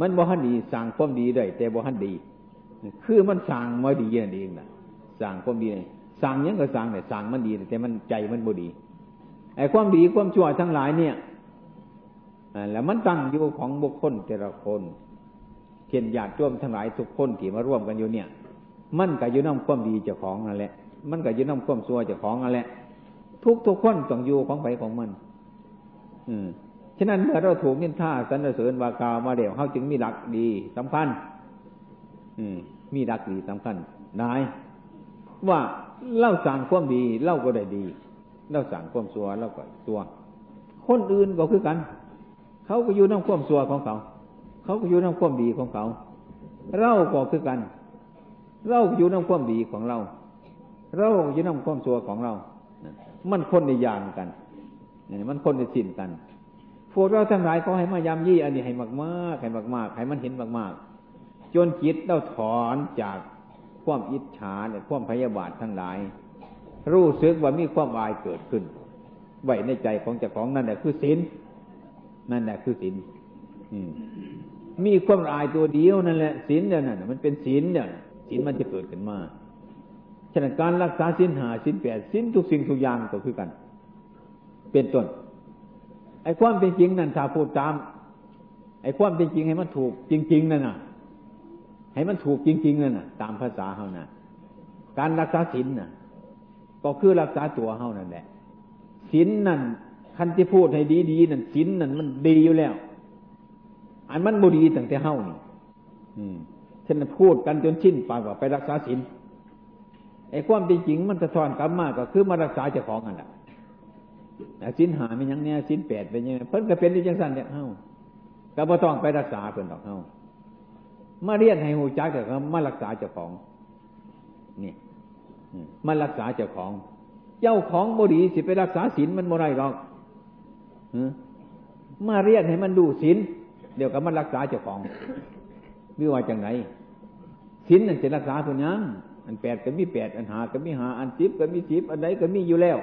มันบ่หันดีสั่งความดีได้แต่บ่หันดี คือมันสั่งมาดีนั่นเองนะสั่งความดีสั่งยังก็สั่งแต่สั่งมันดีแต่มันใจมันบ่ดีไอ้ความดีความชั่วทั้งหลายเนี่ยแล้วมันตั้งอยู่ของบุคคลแต่ละคนเขียนญาติร่วมทั้งหลายทุกคนที่มาร่วมกันอยู่เนี่ย มันก็อยู่น้ำความดีเจ้าของนั่นแหละ มันก็ยู่น้ำความชั่วจ้าของนั่นแหละทุกทุกคนต้องอยู่ของไปของมัน อืมฉะนั้นเมื่อเราถูกนินท่าสรรเสริญวากาวมาเดี๋ยวเขาจึงมีหลักดีสำคัญ อืม มีหลักดีสำคัญนายว่าเล่าสั่งความดีเล่าก็ได้ดีเล่าสั่งความสัวเล่าก็ตัว คนอื่นก็คือกัน เขาก็อยู่น้ำความสัวของเขา เขาก็อยู่น้ำความดีของเขา เราก็คือกัน เราอยู่น้ำความดีของเรา เราอยู่น้ำความสัวของเรา มันคนในอย่างกันมันคนในสิ่นกันพวกเราทั้งหลายเขาให้มายำยี่อันนี้ให้มากๆให้มากๆให้มันเห็นมากๆ จนจิตเราถอนจากความอิจฉาเนี่ยความพยาบาททั้งหลาย รู้สึกว่ามีความอายเกิดขึ้น ไว้ในใจของเจ้าของนั่นแหละคือศีลนั่นแหละคือศีลมีความอายตัวเดียวนั่นแหละศีลเนี่ยนั่นมันเป็นศีลเนี่ยศีลมันจะเกิดขึ้นมา ฉะนั้นการรักษาศีลหาศีลแปดศีลทุกสิ่งทุกอย่างก็คือกัน เป็นต้น ไอ้ความเป็นจริงนั่นถ้าพูดตาม ไอ้ความเป็นจริงให้มันถูกจริง ๆนั่นน่ะ ให้มันถูกจริง ๆนั่นน่ะ ตามภาษาเขานะการรักษาศีลน่ะ ก็คือรักษาตัวเขานั่นแหละศีลนั่นคันที่พูดให้ดีๆนั่นศีลนั่นมันดีอยู่แล้วอันมันบุดีตั้งแต่เฮานี่ อืมฉะนั้นพูดกันจนชินปากว่าไปรักษาศีล ไอ้ความจริงมันจะท้อนกลับมาก็คือมารักษาเจ้าของกันแหละศีลหาไม่ยังเนี่ยศีลแปดเป็นยังเพิ่นก็เป็นที่จังสันเนี่ยเฮ้าก็บ่ต้องไปรักษาเพิ่นดอกเฮ้ามาเรียนให้หูจักแต่ก็มารักษาเจ้าของนี่มารักษาเจ้าของ เจ้าของบดีสิไปรักษาศีลมันโมไรหรอกมาเรียนให้มันดูศีลเดี๋ยวก็มารักษาเจ้าของวิว่าจังไหนศีลนั่นจะรักษาผู้ยัง อันแปดก็มีแปดอันหาก็มีหาอันสิบก็มีสิบอันใดก็มีอยู่แล้ว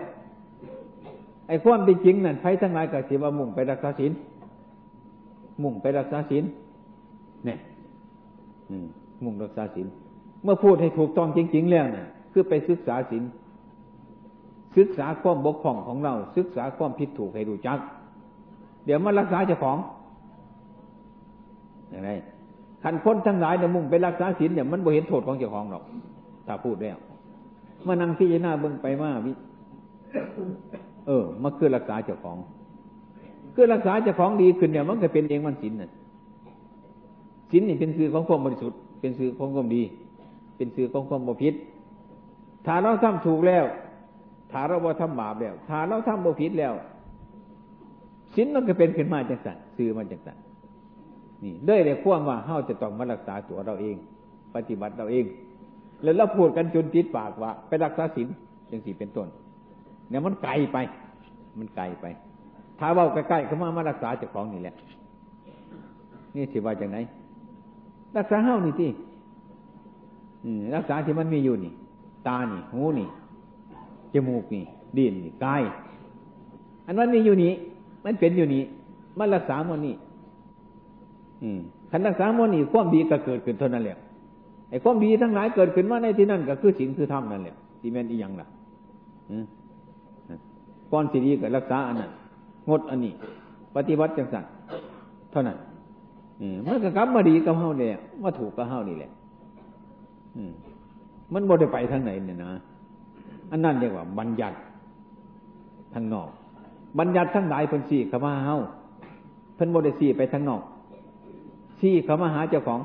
ไอ้ความเป็นจริงนั่นไฟทั้งหลายก็สิว่ามุ่งไปรักษาศีลมุ่งไปรักษาศีลเนี่ยมุ่งรักษาศีลเมื่อพูดให้ถูกต้องจริง ๆ แล้วเนี่ยคือไปศึกษาศีลศึกษาความบกพร่องของเรา ศึกษาความผิดถูกให้รู้จัก เดี๋ยวมารักษาเจ้าของอย่างไรขันพ้นทั้งหลายเนี่ยมุ่งไปรักษาศีลเนี่ยมันบ่เห็นโทษของเจ้าของหรอก ถ้าพูดแล้วมานั่งพิจารณาเบิ่งไปว่าวิเออมาคือรักษาเจ้าของ คือรักษาเจ้าของดีขึ้นเนี่ยมันก็เป็นเองมันศีลน่ะศีลนี่เป็นสื่อของความบริสุทธิ์เป็นสื่อของความดี เป็นสื่อของความบพิษถ้าเราทำถูกแล้วถ้าเราว่าทำบาปแล้วถ้าเราทำบพิษแล้วศีลมันก็เป็นขึ้นมาจากสัตว์สื่อมาจากสัตว์นี่ด้วยแต่ความว่าเฮาจะต้องมารักษาตัวเราเอง ปฏิบัติเราเอง แล้วเราพูดกันจนติดปากว่า ไปรักษาศีลจังสี่เป็นต้น เนี่ยมันไกลไป มันไกลไป ถ้าเบาใกล้ๆเข้ามามารักษาเจ้าของนี่แหละ นี่ถือว่าจากไหนรักษาเฮ้านี่ที่รักษาที่มันมีอยู่นี่ ตานี่ หูนี่ จมูกนี่ดินนี่กาย อันนั้นมีอยู่นี่ มันเป็นอยู่นี่ มันรักษามันนี่ขันรักษามันนี่ความดีก็เกิดขึ้นเท่านั้นแหละ ไอ้ความดีทั้งหลายเกิดขึ้นมาในที่นั่นก็คือศีลคือธรรมนั่นแหละที่แม่นอีหยังล่ะก้อนสีดีกับรักษาอันนั้นงดอันนี้ ปฏิบัติจังสันเท่านั้นมันก็กลับมาดีกับเฮาเนี่ยมาถูกกับเฮานี่แหละมันบ่ได้ไปทางไหนเนี่ยนะอันนั้นเรียกว่า บัญญัติทางนอก บัญญัติทั้งหลายเพิ่นสี่เข้ามาเฮาเพิ่นบ่ได้สี่ไปทางนอกสี่เข้ามาหาเจ้าของ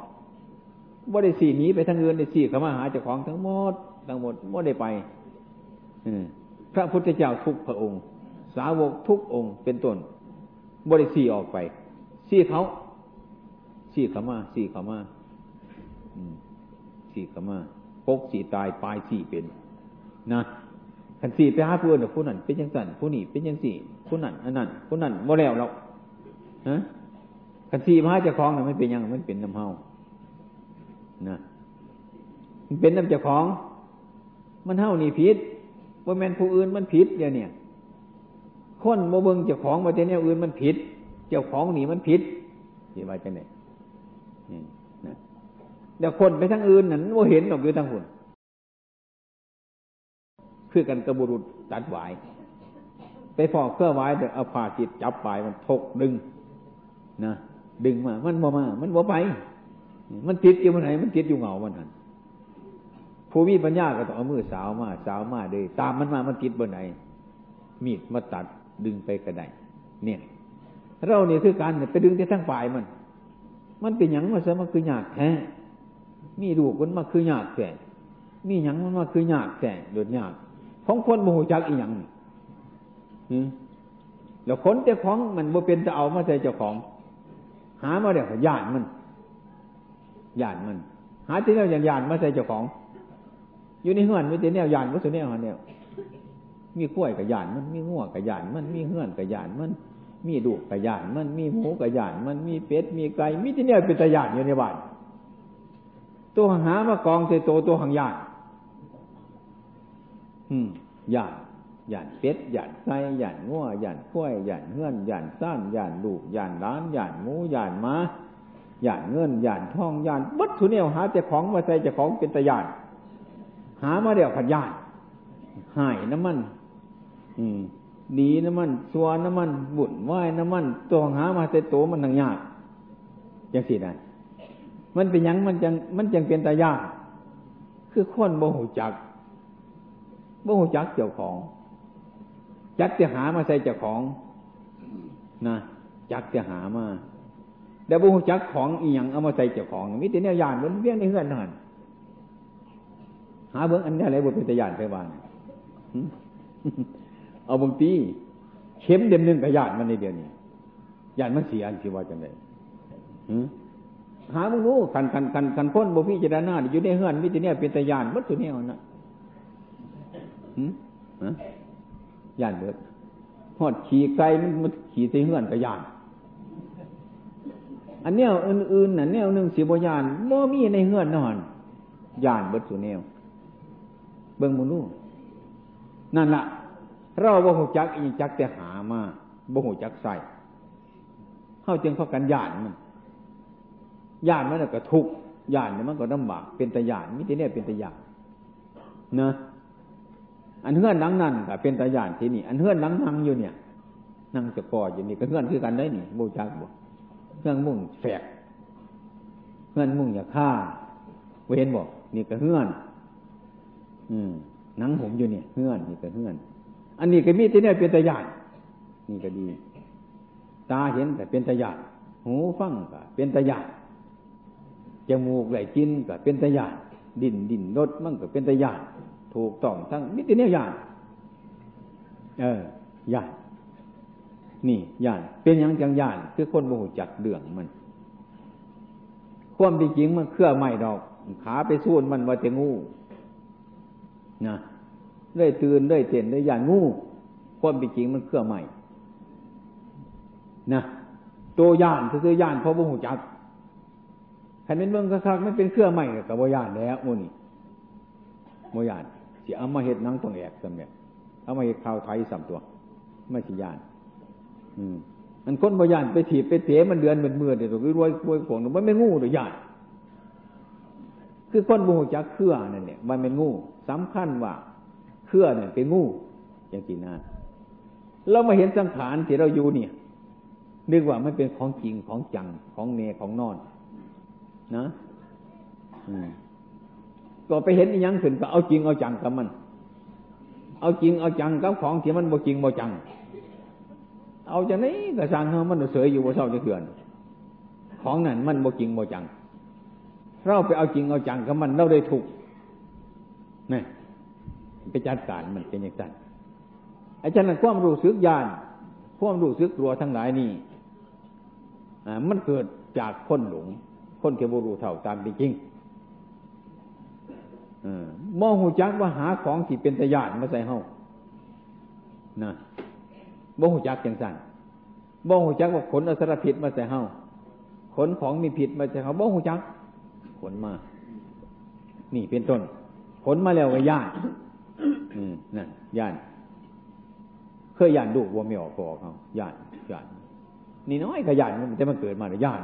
บ่ได้สี่หนีไปทางอื่นได้สี่เข้ามาหาเจ้าของทั้งหมด ทั้งหมดบ่ได้ไปพระพุทธเจ้าทุกพระองค์ สาวกทุกองค์เป็นต้นบ่ได้สี่ออกไปสี่เขาสี่ขามาสี่ขามาสี่ขามาปกสี่ตายปลายสี่เป็น นะขันสี่ไปหาผู้อื่นผู้นั้นเป็นยังสั่นผู้นี้เป็นยังสี่ผู้นั้นอันนั้นผู้นั้นโมแล้วเราฮะขันสี่มาเจ้าของน่ะมันเป็นยังมันเป็นน้ำเฮา นะมันเป็นน้ำเจ้าของ มันเฮานี่ผิดว่าแมนผู้อื่นมันผิดเดี๋ยวนี้คนโมเบิงเจ้าของมาเจเนี่ยอื่นมันผิด เจ้าของนี่มันผิดที่ว่าจะไหนนี่นะเดี๋ยวคนไปทั้งอื่นนั่นว่าเห็นหรอกอยู่ทั้งหุ่นคือกันกระบุรุษตัดหวายไปฟอกเพื่อไว้เดี๋ยวเอาผ่าจิตจับปลายมันทกดึงนะดึงมา มันบ่มา มันบ่ไป มันติดอยู่มันไหนมันติดอยู่เหงามันนั่นผู้มีปัญญาก็ต้องเอามือสาวมาสาวมาเลยตามมันมามันติดบนไหน มีดมาตัดดึงไปกระไดเนี่ย เราเนี่ยคือการไปดึงที่ทั้งปลายมัน มันเป็นอย่างมาเสมันคือหยาดแท้มีดูกมันมาคือหยาดแท้มีหยังมันมาคือหยาดแท้โดดหยาดของคนโมโหจักอีหยังแล้วคนเจ้าของมันบ่เป็นจะเอามาใส่เจ้าของ หามาเดี๋ยวญาติมัน ญาติมัน หาที่แนวอย่างญาติมาใส่เจ้าของ อยู่ในเฮือนไม่แต่แนวญาติก็สุแนวหันแนวมีกล้วยกับญาติมันมีงัวกับญาติมันมีเฮือนกับญาติมัน มีดูกกับญาติมันมีหมูกับญาติมันมีเป็ดมีไก่มีที่แนวเป็นตาญาติอยู่ในบ้านตัวหามากองใส่ตัวตัวหางญาติอืมหยาดหยาดเป็ดหยาดไก่หยาดง้วหยาดข้วยหยาดเงื่อนหยาดซ่านหยาดลูกหยาดล้านหยาดหมูหยาดม้า ยาดเงินหยาดทองหยาดบัดทุเนี่ยวหาเจ้าของมาใส่เจ้าของเป็นตะยาน หามาเดี๋ยวผัดยานหายน้ำมัน อืมดีน้ำมันสัวน้ำมันบุญไหวน้ำมัน ตัวหามาใส่โตมันทังยากยังสิได้มันเป็นยังมันจังมันจังเป็นตายากคือคนโมโหจักบ่หูจักเจ้าของ จักจะหามาใส่เจ้าของนะจักจะหามา แต่บ่หูจักของอีหยังเอามาใส่เจ้าของมิต่เนี่ยยานบนเวียนในเฮือนนั่นหาเบิ้งอันนี้อะไรบนเป็นตยานไปบ้านเอาบางทีเข็มเด็มหนึ่งกับยานมันในเดียวนี้ยานมันเสียอันสิว่าจังไดหาบ่รู้คันคันคันคันพ้นบ่พี่จดานาอยู่ในเฮือนมิต่เนี่ยเป็นตยานมัดตัวเนี่ยนะยานเบิดหอดขี่ไกลมันมันขี่ใส่เหือนกับยาน อันเนี้ยอื่นๆน่ะแนวหนึ่งสีบยานบ่มีในเหือนนอนยานเบิดสุแนว เบิ่งมุนูนั่นละเราบ่หูจักอีจักแต่หามาบ่หูจักใส่เข้าจึงเข้ากันยานมันยานมันก็ทุกยานเนี่ยมันก็ลำบากเป็นตะยานมิต่เนี่ยเป็นตะยานนะอันเฮือนหลังนั่นก็เป็นตาญานที่นี่ อันเฮือนหลังนั่งอยู่เนี่ยนั่งจะกออยู่นี่ก็เฮือนคือกันได้นี่บูจักบ่ เฮือนมุ่งแฝกเฮือนมุ่งอย่าฆ่า เว้นบอกนี่ก็เฮือน อืมหนังผมอยู่เนี่ยเฮือนนี่ก็เฮือน อันนี้ก็มีที่เนี่ยเป็นตาญานนี่ก็ดี ตาเห็นแต่เป็นตาญานหูฟังก็เป็นตาญานจมูกไหลกินก็เป็นตาญานดินดินรถมันก็เป็นตาญานถูกต้องทั้งมิติเนี่ยญาณเออญาณ นี่ญาณเป็นอย่างจังญาณคือคนโมโหจักเดืองมัน ความจริงมันเครื่อไม่ดอก ขาไปสู้มันว่าจะงูนะเรื่อยตื่นเรื่อยเต้นเรื่อยญาณงูความจริงมันเครื่อไม่นะตัวญาณคือญาณเพราะโมโหจักใครเป็นเมืองคักๆไม่เป็นเครื่อไม่กับว่าญาณแล้วโมนี่โมญาณสิเอามาเห็ดนังต้องแอกสำเนี่ยเอามาเห็ดข่าวไทยสัมตัว ไม่สิย่าน มันคนบยานไปถีบไปเตะมันเดือนเหมือนมือเดี๋ยวรวยรวยขวงมันไม่งูหรือยานคือคนโมโหจักเครื่อนั่นเนี่ยมันเป็นงูสำคัญว่าเครื่อเนี่ยเป็นงูอย่างจีน่าเรามาเห็นสังขารที่เราอยู่เนี่ย นึกว่ามันเป็นของจริงของจังของเนของนอน นะก็ไปเห็นยังขึ้นก็เอาจริงเอาจังกับมัน เอาจริงเอาจังกับของที่มันบ่จริงบ่จัง เอาจากนี้ก็สั่งมันเสยอยู่บ่เศร้าจะเกินของนั้นมันบ่จริงบ่จัง เราไปเอาจริงเอาจังกับมันเราได้ถูกนี่ไปจัดการมันเป็นอย่างนั้นอาจารย์ความรู้สึกญาณความรู้สึกตัวทั้งหลายนี่มันเกิดจากคนหลง คนเทวรูเท่าตามจริงมองหูจักว่าหาของที่เป็นตะยานมาใส่เฮานะ บ่หูจักจังสันบ่หูจักว่าขนอสรพิษมาใส่เฮาขนของมีผิดมาใส่เฮาบ่หูจัก ขนมา นี่เป็นต้น ขนมาแล้วก็ย่านอืมนั่นย่าน เคยย่านดูว่าไม่ออกก็ออกเขาย่านย่าน นี่น้อยก็ย่านมันจะมันเกิดมาแล้วย่าน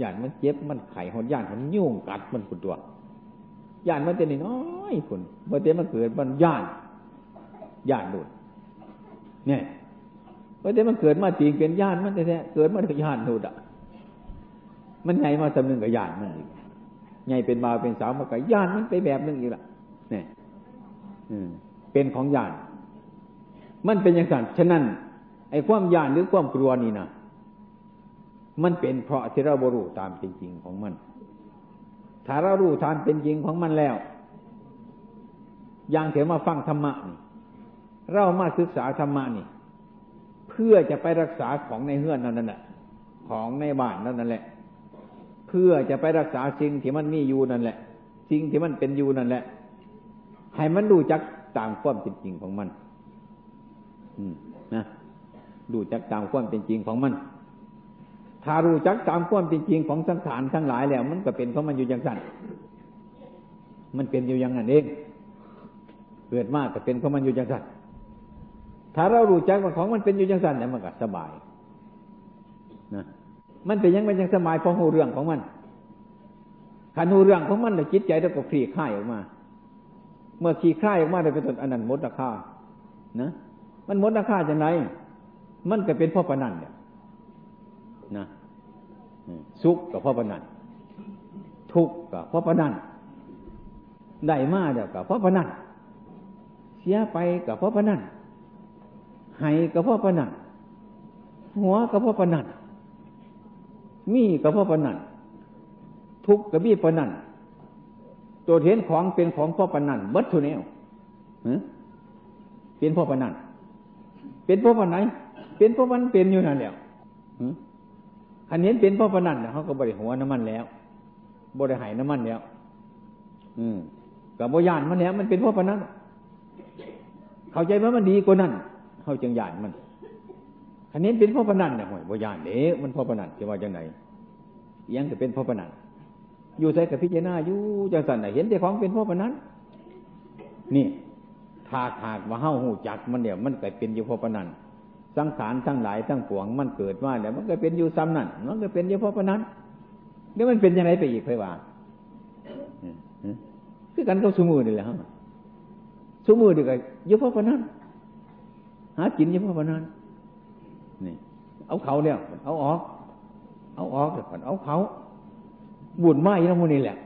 ย่านมันเจ็บมันไข่หดย่านมันยุ่งกัดมันขุดตัวย่านมันจะนี่น้อยคนเมื่อเต็มันเกิดมันย่านย่านดูด เนี่ยเมื่อเต็มันเกิดมาจริงเป็นย่านมันแท้ๆเกิดมาถึงย่านดูดอะมันไงมาสำนึกกับย่านมันอีกไงเป็นมาเป็นสาวมากับย่านมันไปแบบนึงอีกละเนี่ยเป็นของย่านมันเป็นอย่างนั้นฉะนั้น ไอ้ความย่านหรือความกลัวนี่นะมันเป็นเพราะที่เราบรู้ตามจริงๆของมัน ถ้าเรารู้ทานเป็นจริงของมันแล้วอย่างเถอมาฟังธรรมะนี่ เรามาศึกษาธรรมะนี่ เพื่อจะไปรักษาของในเฮือนนั่นแหละของในบ้านนั่นแหละ เพื่อจะไปรักษาสิ่งที่มันมีอยู่นั่นแหละ สิ่งที่มันเป็นอยู่นั่นแหละ ให้มันดูจักตามความเป็นจริงของมัน อืมนะดูจักตามความเป็นจริงของมัน ถ้ารู้จักตามความเป็นจริงของสังขารทั้งหลายแล้ว มันก็เป็นของมันอยู่อย่างนั้นมันเป็นอยู่อย่างนั้นเอง เกิดมากก็เป็นของมันอยู่อย่างนั้น ถ้าเรารู้จักว่าของมันเป็นอยู่อย่างนั้นเนี่ยมันก็สบายนะมันเป็นยังไงยังสบายพราะหูเรื่องของมันขันหูเรื่องของมันเลยจิตใจเราก็คลี่คลายออกมา เมื่อคลี่คลายออกมาเลยเป็นต้นอันนั้นมดราคานะมันมดราคาจะไหนมันก็เป็นพ่อปนันเนี่ยนะสุขกับพ่อปนันทุกข์กับพ่อปนันได้มาเดี๋ยวกับพ่อปนันเสียไปกับพ่อปนัน ให้กับพ่อปนันหัวกับพ่อปนันมีกับพ่อปนันทุกข์กับมีปนันตัวเห็นของเป็นของพ่อปนันบัดทุเนวเป็นพ่อปนันเป็นพ่อปนไหน เป็นพ่อมันเป็นอยู่นั่นแหละอันนี้เป็นพราะนันเขาก็บริหัวน้ำมันแล้วบริหายน้ำมันแล้ว อืมกับบยานมันแล้วมันเป็นพราะนันเข้าใจว่ามันดีกว่านั้น เข้าจึงยานมันอันนี้เป็นพราะพนันเนี่ยห่วยบ่ยานเด้มันพราะพนันจะว่าจังไหนยังจะเป็นพราะพนันอยู่ใส่กับพิจารณาอยู่จังสันไหนเห็นแต่ของเป็นพราะพนันนี่ถ้าหากว่าเฮ้าหูจักมันเดี๋ยวมันเกิดเป็นอยู่พราะพนันสังขารทั้งหลายทั้งปวงมันเกิดว่าแล้วมันก็เป็นอยู่ซ้ำนั่นมันก็เป็นเฉพาะพนันเดี๋ยวมันเป็นยังไงไปอีกไปว่าคือกันก็สมือนี่แหละฮะสมือดีกับเฉพาะพนันากินเฉพาะพนั้นนี่ เอาเขาเนี่ยเอาออก เอาออกเดี๋ยวก่อนเอาเขาบุญไหม้แล้วมันนี่แหละ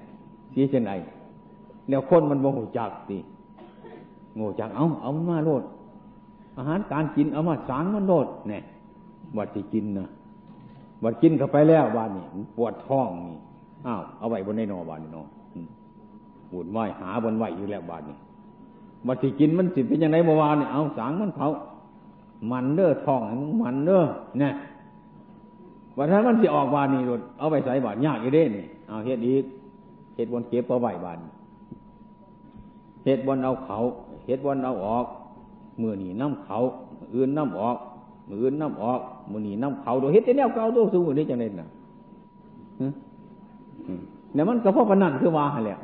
เสียเช่นไรแล้วคนมันโมโหจักสิโง่จักเอาเอามาโลด อาหารการกินเอามาสางมันโลดเนี่ยวัดที่กินนะวัดกินเข้าไปแล้ววานนี่ปวดท้องนี่อ้าวเอาไว้บนในนอบานนี่นอปูดไหวหาบนไหวอยู่แล้วบานนี่วัดที่กินมันสิเป็นยังไงเมื่อวานนี่เอาสางมันเขา มันเด้อทองมึงมันเด้อเนี่ยวันนั้นมันสิออกบานนี่รถเอาไปใส่บานยากอีเด้นี่เอาเฮ็ดอีกเฮ็ดบนเก็บเอาไว้บานเฮ็ดบนเอาเขาเฮ็ดบนเอาออกมือนีน้ำเขาอื่นน้ำออกมืออื่นน้ำออกมือนีน้ำเขาโดยเฮ็ดแต่แนวเก่าตัวสูงมือนี้จังเลยนะเนี่ยมันก็เพราะปนันคือว่าแล้ว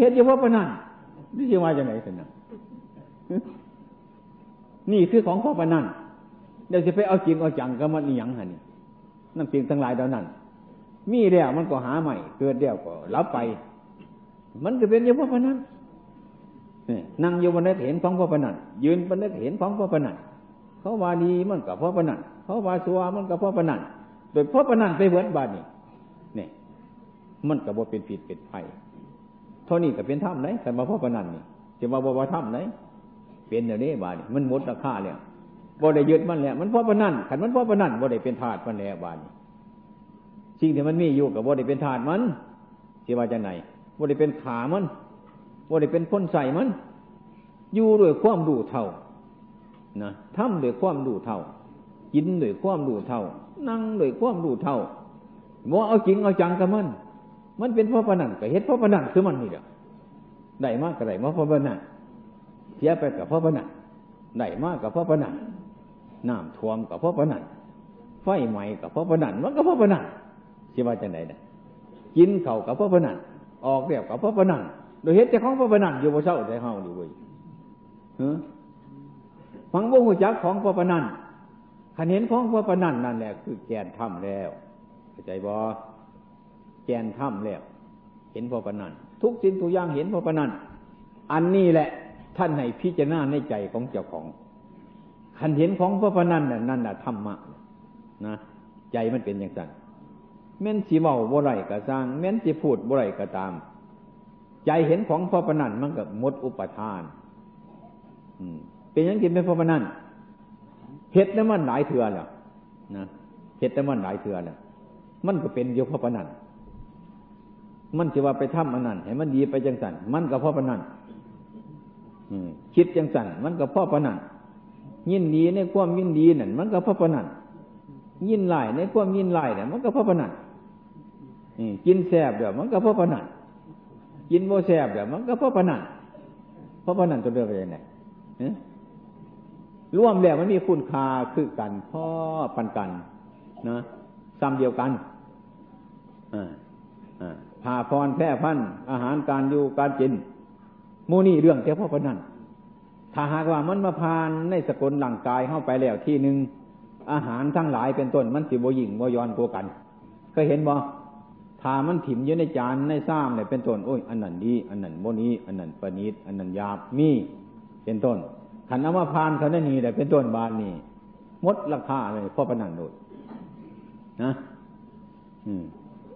เฮ็ดเฉพาะปนันนี่จะว่าจังไหนสินะ นี่คือของพ่อปนันเดี๋ยวจะไปเอาจริงเอาจังก็มันยังฮะนี่นั่นเพียงทั้งหลายเท่านั้น มีแล้วมันก็หาใหม่ เกิดเดียวก็รับไป มันก็เป็นเฉพาะปนันนั่งอยู่บนนั้นเห็นของพ่อปนันยืนบนนั้นเห็นของพ่อปนันเขาว่าดีมันกับพ่อปนันเขาว่าสัวมันกับพ่อปนันโดยพ่อปนันไปเหมือนบานี่เนี่ย มันกับว่าเป็นผิดเป็นไฟเท่านี้ก็เป็นถ้ำไหนแต่มาพ่อปนันนี่จะมาบอกว่าถ้ำไหน เป็นอย่างนี้บานี่มันหมดราคาแล้วบ่ได้ยึดมันแล้วมันพ่อปนั่นขันมันพ่อปนั่นบ่ได้เป็นถาดมันแล้วบานี่สิ่งที่มันมีอยู่กับบ่ได้เป็นถาดมันที่ว่าจะไหนบ่ได้เป็นขามันว่ได้เป็นคนใส่มัน อยู่ด้วยความดูเท่านะทำด้วยความดูเท่ากินด้วยความดูเท่า นั่งด้วยความดูเท่าว่าเอาจริงเอาจังกับมัน มันเป็นพ่อปนันกับเฮ็ดพ่อปนันคือมันนี่แหละได้มากก็ได้มาเพราะพนัน เสียไปกับพราะพนันได้มากกับพราะพนันน้ำท่วมกับพราะพนันไฟไหม้กับพราะพนันมันก็เพราะพนันสิว่าจะไหนเนี่ยกินเข่ากับพราะพนันออกเรียบกับพราะพนันโดยเหตุจะของพราะพนันอยู่บนเช้าใจเฮาดีเว้ยฟังบ่หูจักของพราะพนันขันเห็นของพราะพนันนั่นแหละคือแกนถ้ำแล้วเข้าใจบ่แกนถ้ำแล้ว เห็นพราะพนันทุกสิ่งทุกอย่างเห็นพราะพนันอันนี้แหละ ท่านให้พิจารณาในใจของเจ้าของขันเห็นของพระพนันน่ะนั่นน่ะธรรมะนะใจมันเป็นอย่างนั้นแม้นสีเมาบ่ไรก็สร้างแม้นสีพูดบ่ไรก็ตาม ใจเห็นของพระพนันมันก็มดอุปทานอืมเป็นอย่างกินเป็นพระพนันเห็ดน้ำมันหลายเถื่อแล้วนะเห็ดน้ำมันหลายเถื่อแล้วมันก็เป็นโยพระพนันมันจะว่าไปทำอันนั้นให้มันดีไปจังสันมันก็พ่อพนัน คิดจังสันมันก็พ่อพนันยินดีในความยินดีนั่นมันก็พ่อพนันยินไล่ในความยินไล่นั่นมันก็พ่อพนันกินแสบเดี๋ยวมันก็พ่อพนันกินโมแสบเดี๋ยวมันก็พ่อพนันพ่อพนันตัวเดียวไปยังไงร่วมแล้วมันมีคุณค่าคือกันพ่อปันกันนะซ้ำเดียวกันอ่าอ่าพาพรแพร่พันอาหารการอยู่การกิน มูนี่เรื่องเจ้าพ่อพนันถ้าหากว่ามันมาพานในสกุลหลังกายเข้าไปแล้วที่หนึ่งอาหารทั้งหลายเป็นต้นมันสิบวยิงบย้อนกัวกันเคยเห็นบ่ถ้ามันถิ่มอยู่ในจานในซ้ำเนี่ยเป็นต้นโอ้ยอันนั้นดีอันนั้นโมนี้ อันนั้นประณิดอันนั้นยาบมีเป็นต้นขันเอามาพานเขาได้นี่แต่เป็นต้นบานนี่มดราคาเลยพ่อพนันโดดนะ อืม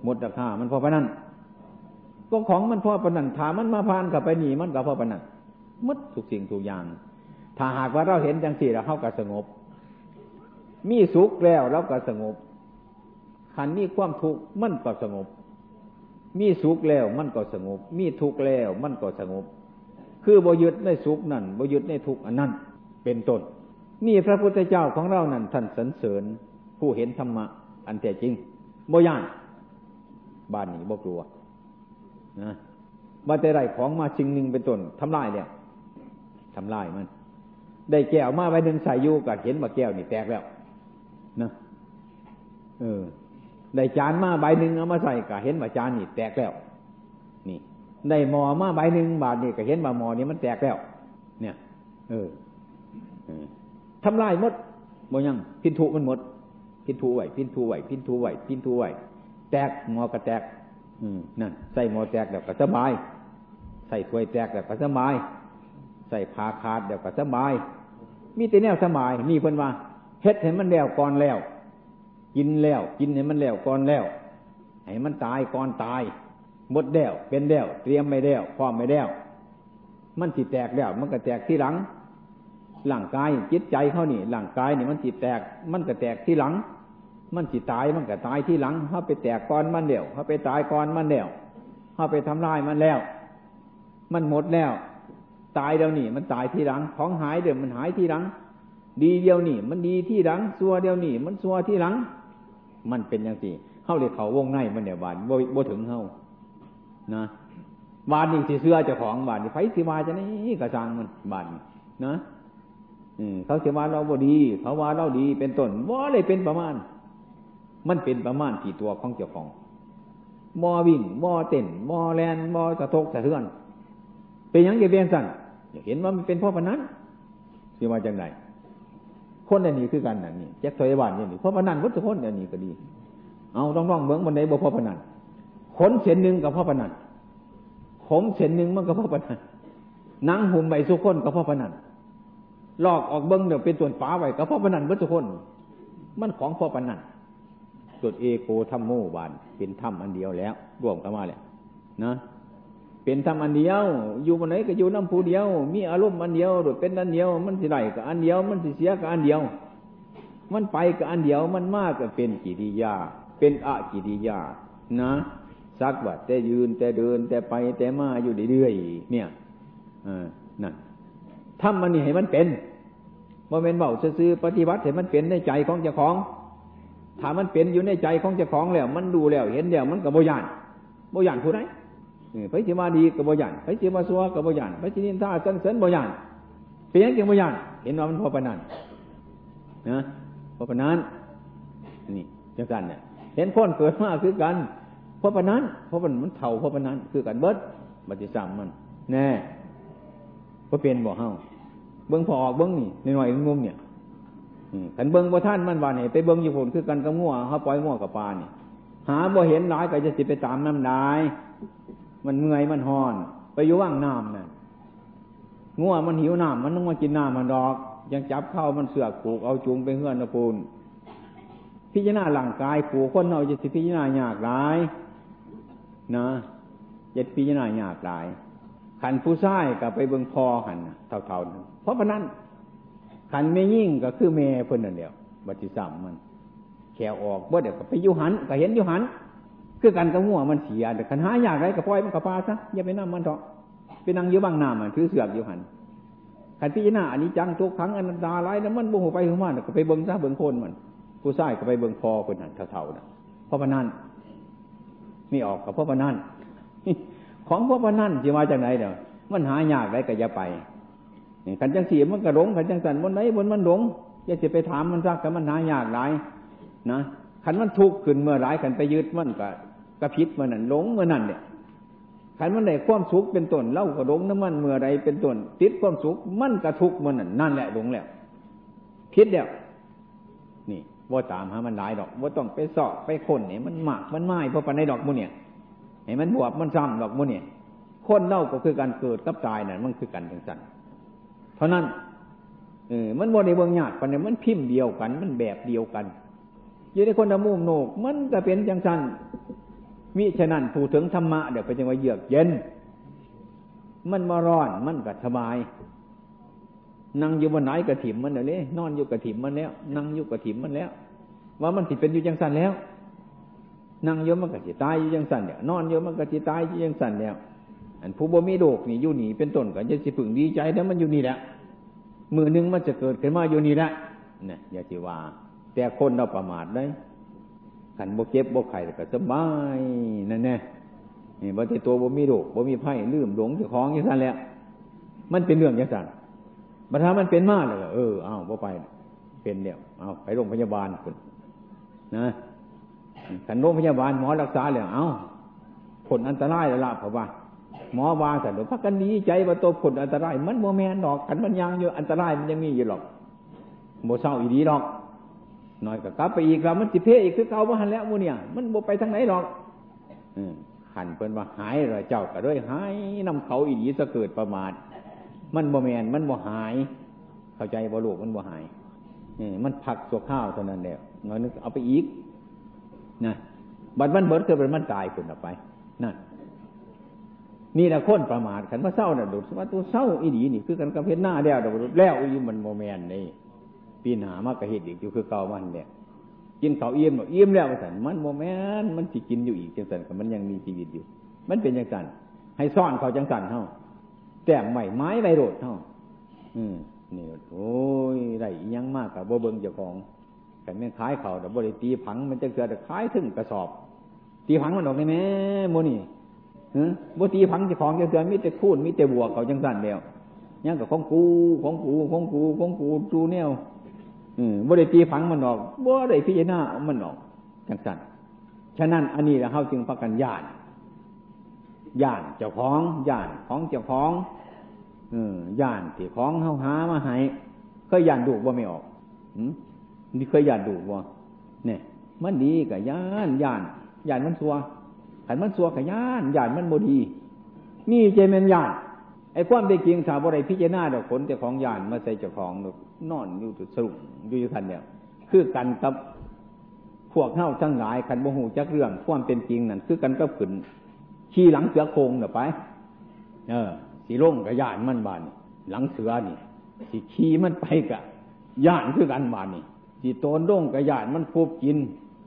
มดราคามันพ่อพนัน ก็ของมันพ่อพนันถามันมาพานกับไปหนีมันกับพ่อพนันมัดทุกสิ่งทุกอย่าง ถ้าหากว่าเราเห็นจังสี่เราเข้ากับสงบ มีสุขแล้วเราก็สงบขันมีความทุกข์มันก็สงบ มีสุขแล้วมันก็สงบ มีทุกข์แล้วมันก็สงบ คือบยึดในสุขนั่นบยึดในทุกข์อันนั้น เป็นต้น นี่พระพุทธเจ้าของเรานั่นท่านสรรเสริญผู้เห็นธรรมะอันแท้จริงบ่ย่านบ้านนี้บ่กลัว นะบ่แต่ไรของมาชิงหนึ่งเป็นต้นทำลายเนี่ยทำลายมัน ได้แก้วมาไว้หนึ่งใส่ยูกัเห็นว่าแก้วนี่แตกแล้วนะเออ ได้จานมาใบหนึ่งเอามาใส่กะเห็นว่าจานนี่แตกแล้ว นี่ ได้หมอมาใบหนึ่งบาทนี่กะเห็นว่าหมอนี่มันแตกแล้ว เนี่ย เออทำลายหมดโมยังพินทุมันหมด พินทุไหวพินทุไหวพินทุไหวพินทุไหวแตกหมอกระแตก อืมนั่นใส่หม้อแตกแล้วก็สบาย ใส่ถ้วยแตกแล้วก็สบาย ใส่ผาขาดเดี๋ยวก็สบาย มีแต่แนวสบายมีเพิ่นว่าเฮ็ดให้มันแล้วก่อนแล้ว กินแล้ว กินให้มันแล้วก่อนแล้วให้มันตายก่อนตายหมดแล้วเป็นแล้วเตรียมไม่แล้วพร้อมไม่แล้วมันจิตแตกแล้ว มันก็แตกที่หลังหลังกายจิตใจเขานี่หลังกายนี่มันจิตแตก มันก็แตกที่หลัง มันจิตายมันก็ตายที่หลังเขาไปแตกก่อนมันเดียวเขาไปตายก่อนมันเดียวเขาไปทำลายมันแล้ว มันหมดแล้ว ตายเดียวนี่มันตายที่หลัง ของหายเดี๋ยวมันหายที่หลัง ดีเดียวนี่มันดีที่หลังซัวเดียวนี่มันซัวที่หลัง มันเป็นอย่างสี่เข้าเลยเขาวงในมันเดียวบานโบถึงเข้านะบานนี่สิเสื้อเจ้าของบานนี่ไฟสิวาจะนี่กระจังมันบานนะเขาเสียว่าเราบ่ดี เขาว่าเราดีเป็นต้นว่าเลยเป็นประมาณ มันเป็นประมาณกี่ตัวของเจ้าของมอวิ่งมอเต้นมอแลนมอกระทกสะเทือน เป็นอย่างเกียนสั่นอยาเห็นว่ามันเป็นพ่อปนันสิมาจากไหนคนอันนี้คือกันอันนี้แจ็คถอยบานอย่างนี้พ่อปนันวัตถุคนอันนี้ก็ดี เอาต้องร้องเบิ้งบันไดบ่พ่อปนันขนเส้นหนึ่งกับพ่อปนันขมเส้นหนึ่งมันกับพ่อปนันนังหุ่มใบสุขคนกับพ่อปนันลอกออกเบิ้งเดี๋ยวเป็นส่วนป้าไว้กับพ่อปนันวัตถุคน มันของพ่อปนัน จุดเอโกธรรมโมบานเป็นธรรมอันเดียวแล้วรวมกันมาแล้วนะเป็นธรรมอันเดียว อยู่บนไหนก็อยู่น้ำผู้เดียว มีอารมณ์อันเดียวโดยเป็นอันเดียว มันสิไหลกับอันเดียว มันสิเสียกับอันเดียว มันไปกับอันเดียวมันมากก็เป็นกิริยา เป็นอะกิริยา นะสักว่าแต่ยืนแต่เดิน แต่ไปแต่มาอยู่เรื่อยๆเนี่ยอนั่นทำมันนี่ให้มันเป็นว่าเป็นเบาซื้อปฏิบัติให้มันเป็นในใจของเจ้าของ ถ้ามันเป็นอยู่ในใจของเจ้าของแล้ว มันดูแล้วเห็นแล้วมันกับโบยานโบยานผู้ใดไปสิมาดีกับบ่ยันไปสิมาซัวกับบ่ยันไปสินินท่าสันเสริญบ่ยันเปลี่ยนจังบ่ยันเห็นว่ามันพอปนันนะพอปนันนี่จังกันเนี่ยเห็นคนเกิดมาคือกันพอปนันเพราะมันมันเท่าพอปนันคือกันเบิดบัติสัมมันแน่ก็เป็นบ่เฮาเบิ้งพอออกเบิ้งนี่ในหน่อยงุมเนี่ย ขันเบิ้งบ่ท่านมันว่าเนี่ยไปเบิ้งอยู่ผลคือกันกับง่วเขาปล่อยง่วกับปลานี่ยหาบ่เห็นหลายก็จะสิไปตามน้ำได้มันเมื่อยมันหอน ไปอยู่ว่างน้ำน่ะง่วมันหิวน้ำมันต้องมากินน้ำมันดอก ยังจับเข้ามันเสือกผูกเอาจูงไปเฮือนนะปูนพิจารณาหลังกายผูกคนเราจะสิพิจารณายากหลาย นะเจ็ดพิจารณายากหลายขันผู้ชายกับไปเบิ่งพอหันเท่าๆเพราะพนั้น ขันไม่ยิ่งก็คือเมย์เพิ่นนั่นเดียวบัติสัมมัน แขวออกบ่เดี๋ยวก็ไปยุหันก็เห็นยุหันคือกันกับหัวมันเสียแต่ขันหาอยากไรก็ปล่อยมันกับปลาซะอย่าไปนั่งมันเถอะไปนั่งยู่บางน้ำมันถือเสือกยูหันขันพิจารณาอันนี้จังทุกครั้งอนันตาไรแล้วมันบุหัวไปหัวมันก็ไปเบิ่งซะเบิ่งโคนมัน ผู้ชายก็ไปเบิ่งพอคนนั้นเท่าๆนะเพราะพนันไม่ออกกับเพราะพนันของพวกพนันจะมาจากไหนเดี๋ยวมันหายากได้ก็อย่าไป ขันจังสีมันกระหลงขันจังสันบนไหนบนมันหลงอย่าจะไปถามมันซักแต่มันหายากหลายนะขันมันทุกข์ขึ้นเมื่อไรขันไปยึดมันก็กระพิษเมื่อนั้นหลงเมื่อนั้นเนี่ยขันมันได้ความสุขเป็นต้นเล่ากระหลงน้ำมันเมื่อไรเป็นต้นติดความสุขมันกระทุกเมื่อนั้นนั่นแหละหลงแล้วพิษแล้วนี่ว่าตามหามันหลายดอกว่าต้องไปสอบไปคนเนี่ยมันหมักมันไหม้เพราะปันในดอกมุเนี่ยเห็นมันบวบมันซ้ำดอกมุเนี่ยคนเล่าก็คือการเกิดกับตายนั่นมันคือกันจังสัน ราะนั้นเออมันโมในเบืองยาดปันเนี่ยมันพิมพ์เดียวกัน มันแบบเดียวกัน อยู่ในคนละมุมโนก มันก็เป็นจังสันมิฉะนั้นผู้ถึงธรรมะเดี๋ยวไปจังว่าเยือกเย็น มันมาร้อนมันก็สบาย นั่งอยู่บนไหนกระถิ่มมันเดี๋ยวนี้นอนอยู่กระถิ่มมันแล้ว นั่งอยู่กระถิ่มมันแล้ว ว่ามันสิดเป็นอยู่จังสันแล้วนั่งเยอะมันก็จะตายอยู่จังสันเนี่ยนอนเยอะมันก็จะตายอยู่จังสันเนี่ยอันผู้บ่มีโรคนี่อยู่หนีเป็นต้นก็จะสิพึงดีใจแล้วมันอยู่นี่แหละ มือนึงมันจะเกิดขึ้นมาอยู่นี่แหละเนี่ยอย่าสิว่า แต่คนเราประมาทได้ขันบ่เก็บบ่ไข่ก็สบายนั่นแน่นี่บ่ที่ตัวบ่มีโรคบ่มีไผ่ลืมหลงเจ้าของอย่างนั้นแหละมันเป็นเรื่องอย่างนั้นบัดถ้ามันเป็นมากเลยเออเอาบ่ไป เป็นเดียวเอาไปโรงพยาบาลคุณนะขันโรงพยาบาลหมอรักษาเลยเอาผลอันตรายแล้วล่ะเพราะว่า หมอวาแต่หลวพักกันดีใจว่าตัวผลอันตราย มันโมแมนดอกขันมันยังอยู่อันตรายมันยังมีอยู่หรอกโมเศร้าอีดีหรอกน่อยก็กลับไปอีกแล้วมันจิเพอีกคือเก่าว่าหันแล้วมูเนี่ยมันโมไปทางไหนหรอกขันเพิ่นว่าหายเลยเจ้าก็ด้วยหายนำเขาอีดีสะเกิดประมาทมันโมแมนมันโมหาย เข้าใจบ่ลูกมันโมหายนี่มันผักตัวข้าวเท่านั้นเดียวน่อยนึกเอาไปอีกนะบัดมันเบิดเกิดเป็นมันตายคนออกไปนั่น นี่แหละคนประมาทขันว่าเศร้าเนี่ยดูว่าตัวเศร้าอีดีนี่คือกันกับเพชรหน้าแล้วดูแล้วอีมันโมเมนนี่ปีหนามากกระเหตุอีกอยู่คือเก่ามันเนี่ยกินเขาเอี่ยมเอี่ยมแล้วสันมันโมเมนมันสิกินอยู่อีกจังสันมันยังมีชีวิตอยู่ มันเป็นจังสันให้ซ่อนเขาจังสันเท่าแต่ใหม่ไม้ใบโรดเท่าอืมนี่โอ้ยไรยังมากกับบ่เบิงเจ้าของแต่แม่ขายเขาแต่บริตีผังมันจะเกิดขายถึงกระสอบ ตีผังมันออกได้ไหมโมนี่ บ่ตีพังจะของจะเตือนมิแต่คูดมิแต่บวกเขาจังสั่นเดียวยังกับของกูของกูของกูของกูจูแนวบ่ได้ตีพังมันออกบ่ได้พิจารณามันออกจังสั่นฉะนั้นอันนี้เราเข้าจึงประกันญาณญาณเจ้าของญาณของเจ้าของญาณที่ของเขาหามาให้เคยญาณดูว่าไม่ออกนี่เคยญาณดูว่าเนี่ยมันดีกับญาณญาณญาณมันซัว ขันมันสัวขยานยานมันโมดี นี่เจมันยานไอ้ความเป็นจริงสาวอะไรพิจารณาดอกผลเจ้าของยานมาใส่เจ้าของนอนอยู่จุดสรุปอยู่ทันเนี่ยคือกันกับพวกเท่าทั้งหลายขันโมหูจักเรื่องความเป็นจริงนั่นคือกันก็ขืนขี่หลังเสือโคงเดี๋ยไป เออ สีร่งกับยานมันบานหลังเสือนี่สีขี่มันไปกับยานคือกันบานนี่สีโตนร่งกับยานมันคูบกิน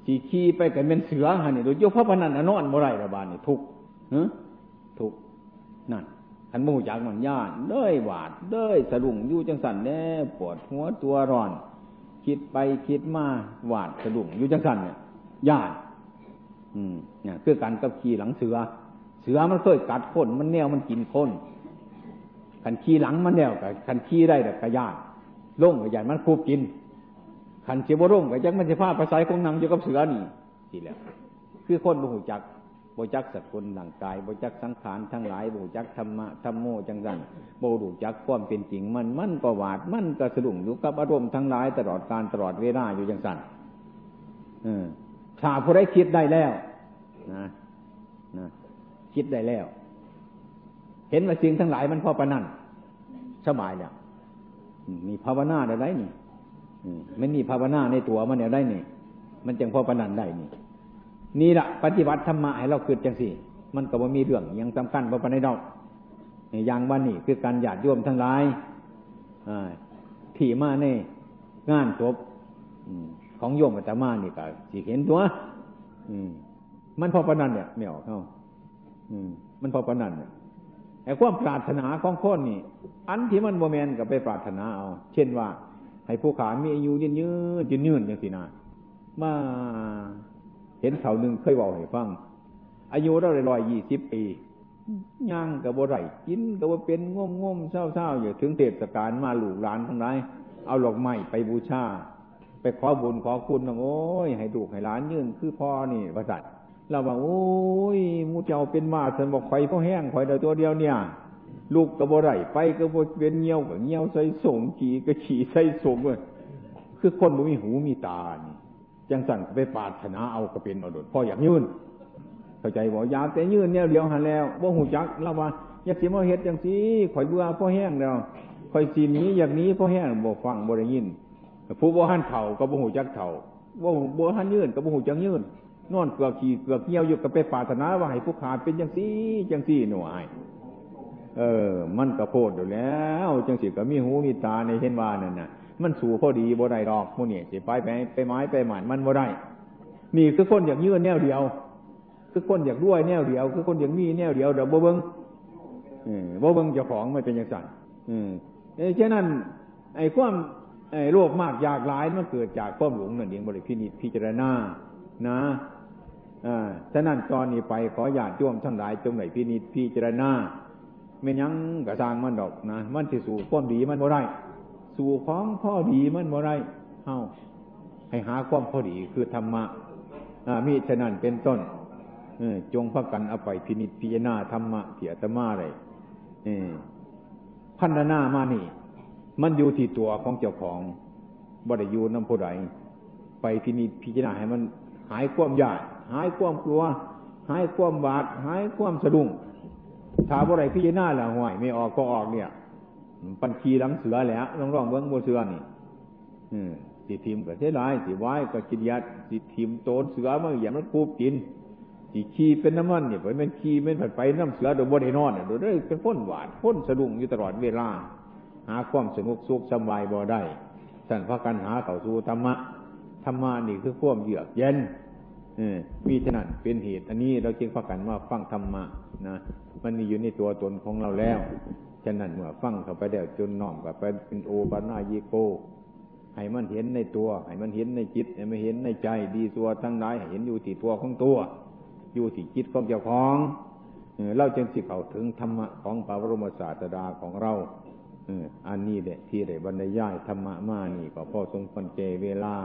สีขี่ไปกันเป็นเสือฮะนี่โดยยกพระพนันนอนบ่ไรระบาดนี่ทุกเฮ้ทุกนั่นขันมูจากมันย่านเด้ยหวาดเด้ยสะดุ้งอยู่จังสันแน่ปวดหัวตัวร้อน คิดไปคิดมาหวาดสะดุ้งอยู่จังสันเนี่ยย่านอืมเนี่ยคือการกับขี่หลังเสือ เสือมันเคยกัดคนมันแนวมันกินคนขันขี้หลังมันแนวกับขันขี้ได้แต่กระยานล่งกระยานมันคูบกิน ขันเจ็บร่งกับจักมันจะพาภาษาคงนังอยู่กับเสือนี่ทีแล้วคือคนบุหูจักบูจักสกุลหลังกายบูจักสังขารทั้งหลายบูจักธรรมะธรรมโมจังสันบรูจักความเป็นจริงมันมันก็หวาดมันก็สะดุ้งอยู่กับอารมณ์ทั้งหลายตลอดการตลอดเวลาอยู่จังสันเออถ้าผู้ใดคิดได้แล้วนะนะคิดได้แล้ว เห็นว่าสิ่งทั้งหลายมันพอประนั่นสบายแล้วมีภาวนาได้ไรนี่ มันมีภาวนาในตัวมันเนี่ยวได้นี่ มันจึงพอประนันได้นี่ นี่แหละปฏิบัติธรรมะให้เราเกิดจังสี่ มันก็บ่มีเรื่องยังสำคัญพอปในดอกอย่างวันนี้คือการหยาดโยมทั้งหลายที่มาในงานศพของโยมอาตมานี่ก็สิเห็นตัวมันพอประนันเนี่ยไม่ออกเข้ามันพอประนันเนี่ยไอ้ความปรารถนาของคนนี่ อันที่มันโมเมนกับไปปรารถนาเอา เช่นว่า ให้ผู้ขามีอายุยืนยืนยืนยืนอย่างสินามาเห็นเขาหนึ่งเคยบอกให้ฟัง อายุเราเลยร้อยยี่สิบปีย่างกับบ่ไรกินกับบ่าเป็นง่มง่มเศร้าเศร้าอยู่ถึงเทศกาลมาหลูกหลานทั้งหลายเอาหลอกไม้ไปบูชาไปขอบุญขอคุณโอ้ยให้ดูให้หลานยืนคือพ่อนี่ประสัตเราบอกโอ้ยมูเจ้าเป็นมาสันบอกไฟพ่อแห้งไฟเดียวตัวเดียวเนี่ย ลูกกับบ่ไรไปกับบ่เป็นเงี้ยวกับเงี้ยวใส่ส่งขี่ก็ขี่ใส่ส่งเลยคือคนบ่มีหูมีตานี่จังสั่นไปปาถนาเอาก็เป็นอดดพ่ออยากยืนเข้าใจบอกยาแต่ยืนเนี่ยเดียวหันแล้วว่าหูจักเราว่าอยากสิมาเฮ็ดจังสีข่อยเบื่อพ่อแห้งแล้วข่อยสีนี้อย่างนี้พ่อแห้งบ่ฟังบ่ได้ยินผู้บ่หันเถ่าก็บ่หูจักเถ่าว่าบ่หันยืนก็บ่หูจักยืนนอนเกลือขี่เกลือเงี้ยวอยู่กับไปปาถนาว่าให้ผู้ขาเป็นจังสีจังสีหน่วย เออ มันกระโพดอยู่แล้ว จังสีก็มีหูมีตาในเห็นว่านั่นน่ะ มันสู่พอดีบ่ได้ดอกพวกนี้สิไปไปไปไม้ไปหมันมันบ่ได้นี่คือคนอยากยืนแนวเดียว คือคนอยากด้วยแนวเดียว คือคนอยากมีแนวเดียวเดี๋ยวบ่เบิ้งบ่เบิ้งเจ้าของไม่เป็นอย่างสั่นอืมฉะนั้น ไอ้ความไอ้โรคมากอยากหลายมันเกิดจากความหลงนั่นเองบริพินิพิจารณานะอ่าฉะนั้นตอนนี้ไปขอญาติโยมทั้งหลายจงไหนพินิจพิจารณา ไม่ยังกระซางมันดอกนะมันที่สู่ความดีมันบ่ได้ สู่ของพ่อดีมันบ่ได้เฮาให้หาความพอดีคือธรรมะมีฉะนั้นเป็นต้นจงพักกันเอาไปพินิจพิจารณาธรรมะเถียตมาเลยพันนามานี่ มันอยู่ที่ตัวของเจ้าของบริยูน้ำผู้ใดไปพินิจพิจารณาให้มันหายความยากหายความกลัว หายความบาด หายความสะดุ้ง ถ้าบ่ไรพิจารณาแล้วห่วยไม่ออกก็ออกเนี่ย ปันขีหลังเสือแล้วลองร้องเบิ้งโมเสือนี่สิทีมก็เสียายสิไว้ก็กินยัดสิทีมโตนเสือมาอย่างนั้นคูบกินสิขี้เป็นน้ำมันเนี่ยไปมันขี้ไม่ผัดไปน้ำเสือโดยบนไอ้นอนเนี่ยโดยได้เป็นพ้นหวานพ้นสะดุ้งอยู่ตลอดเวลา หาความสนุกสุขสบายบ่ได้สั่นพระกันหาเข้าสู่ธรรมะธรรมะนี่คือความเยือกเย็น มีฉะนั้นเป็นเหตุ อันนี้เราจึงพากันว่าฟังธรรมะนะมันมีอยู่ในตัวตนของเราแล้ว ฉะนั้นเมื่อฟังเข้าไปแล้วจนน้อมกับไปเป็นโอปานายิโกให้มันเห็นในตัว ให้มันเห็นในจิตให้มันเห็นในใจ ดีตัวทั้งหลายเห็นอยู่ที่ตัวของตัว อยู่ที่จิตของเจ้าของเราจึงสิเข้าถึงธรรมะของพระบรมศาสดาของเราอันนี้แหละที่ได้บรรยายธรรมะมานี่ก็พอสมควรเจเวลา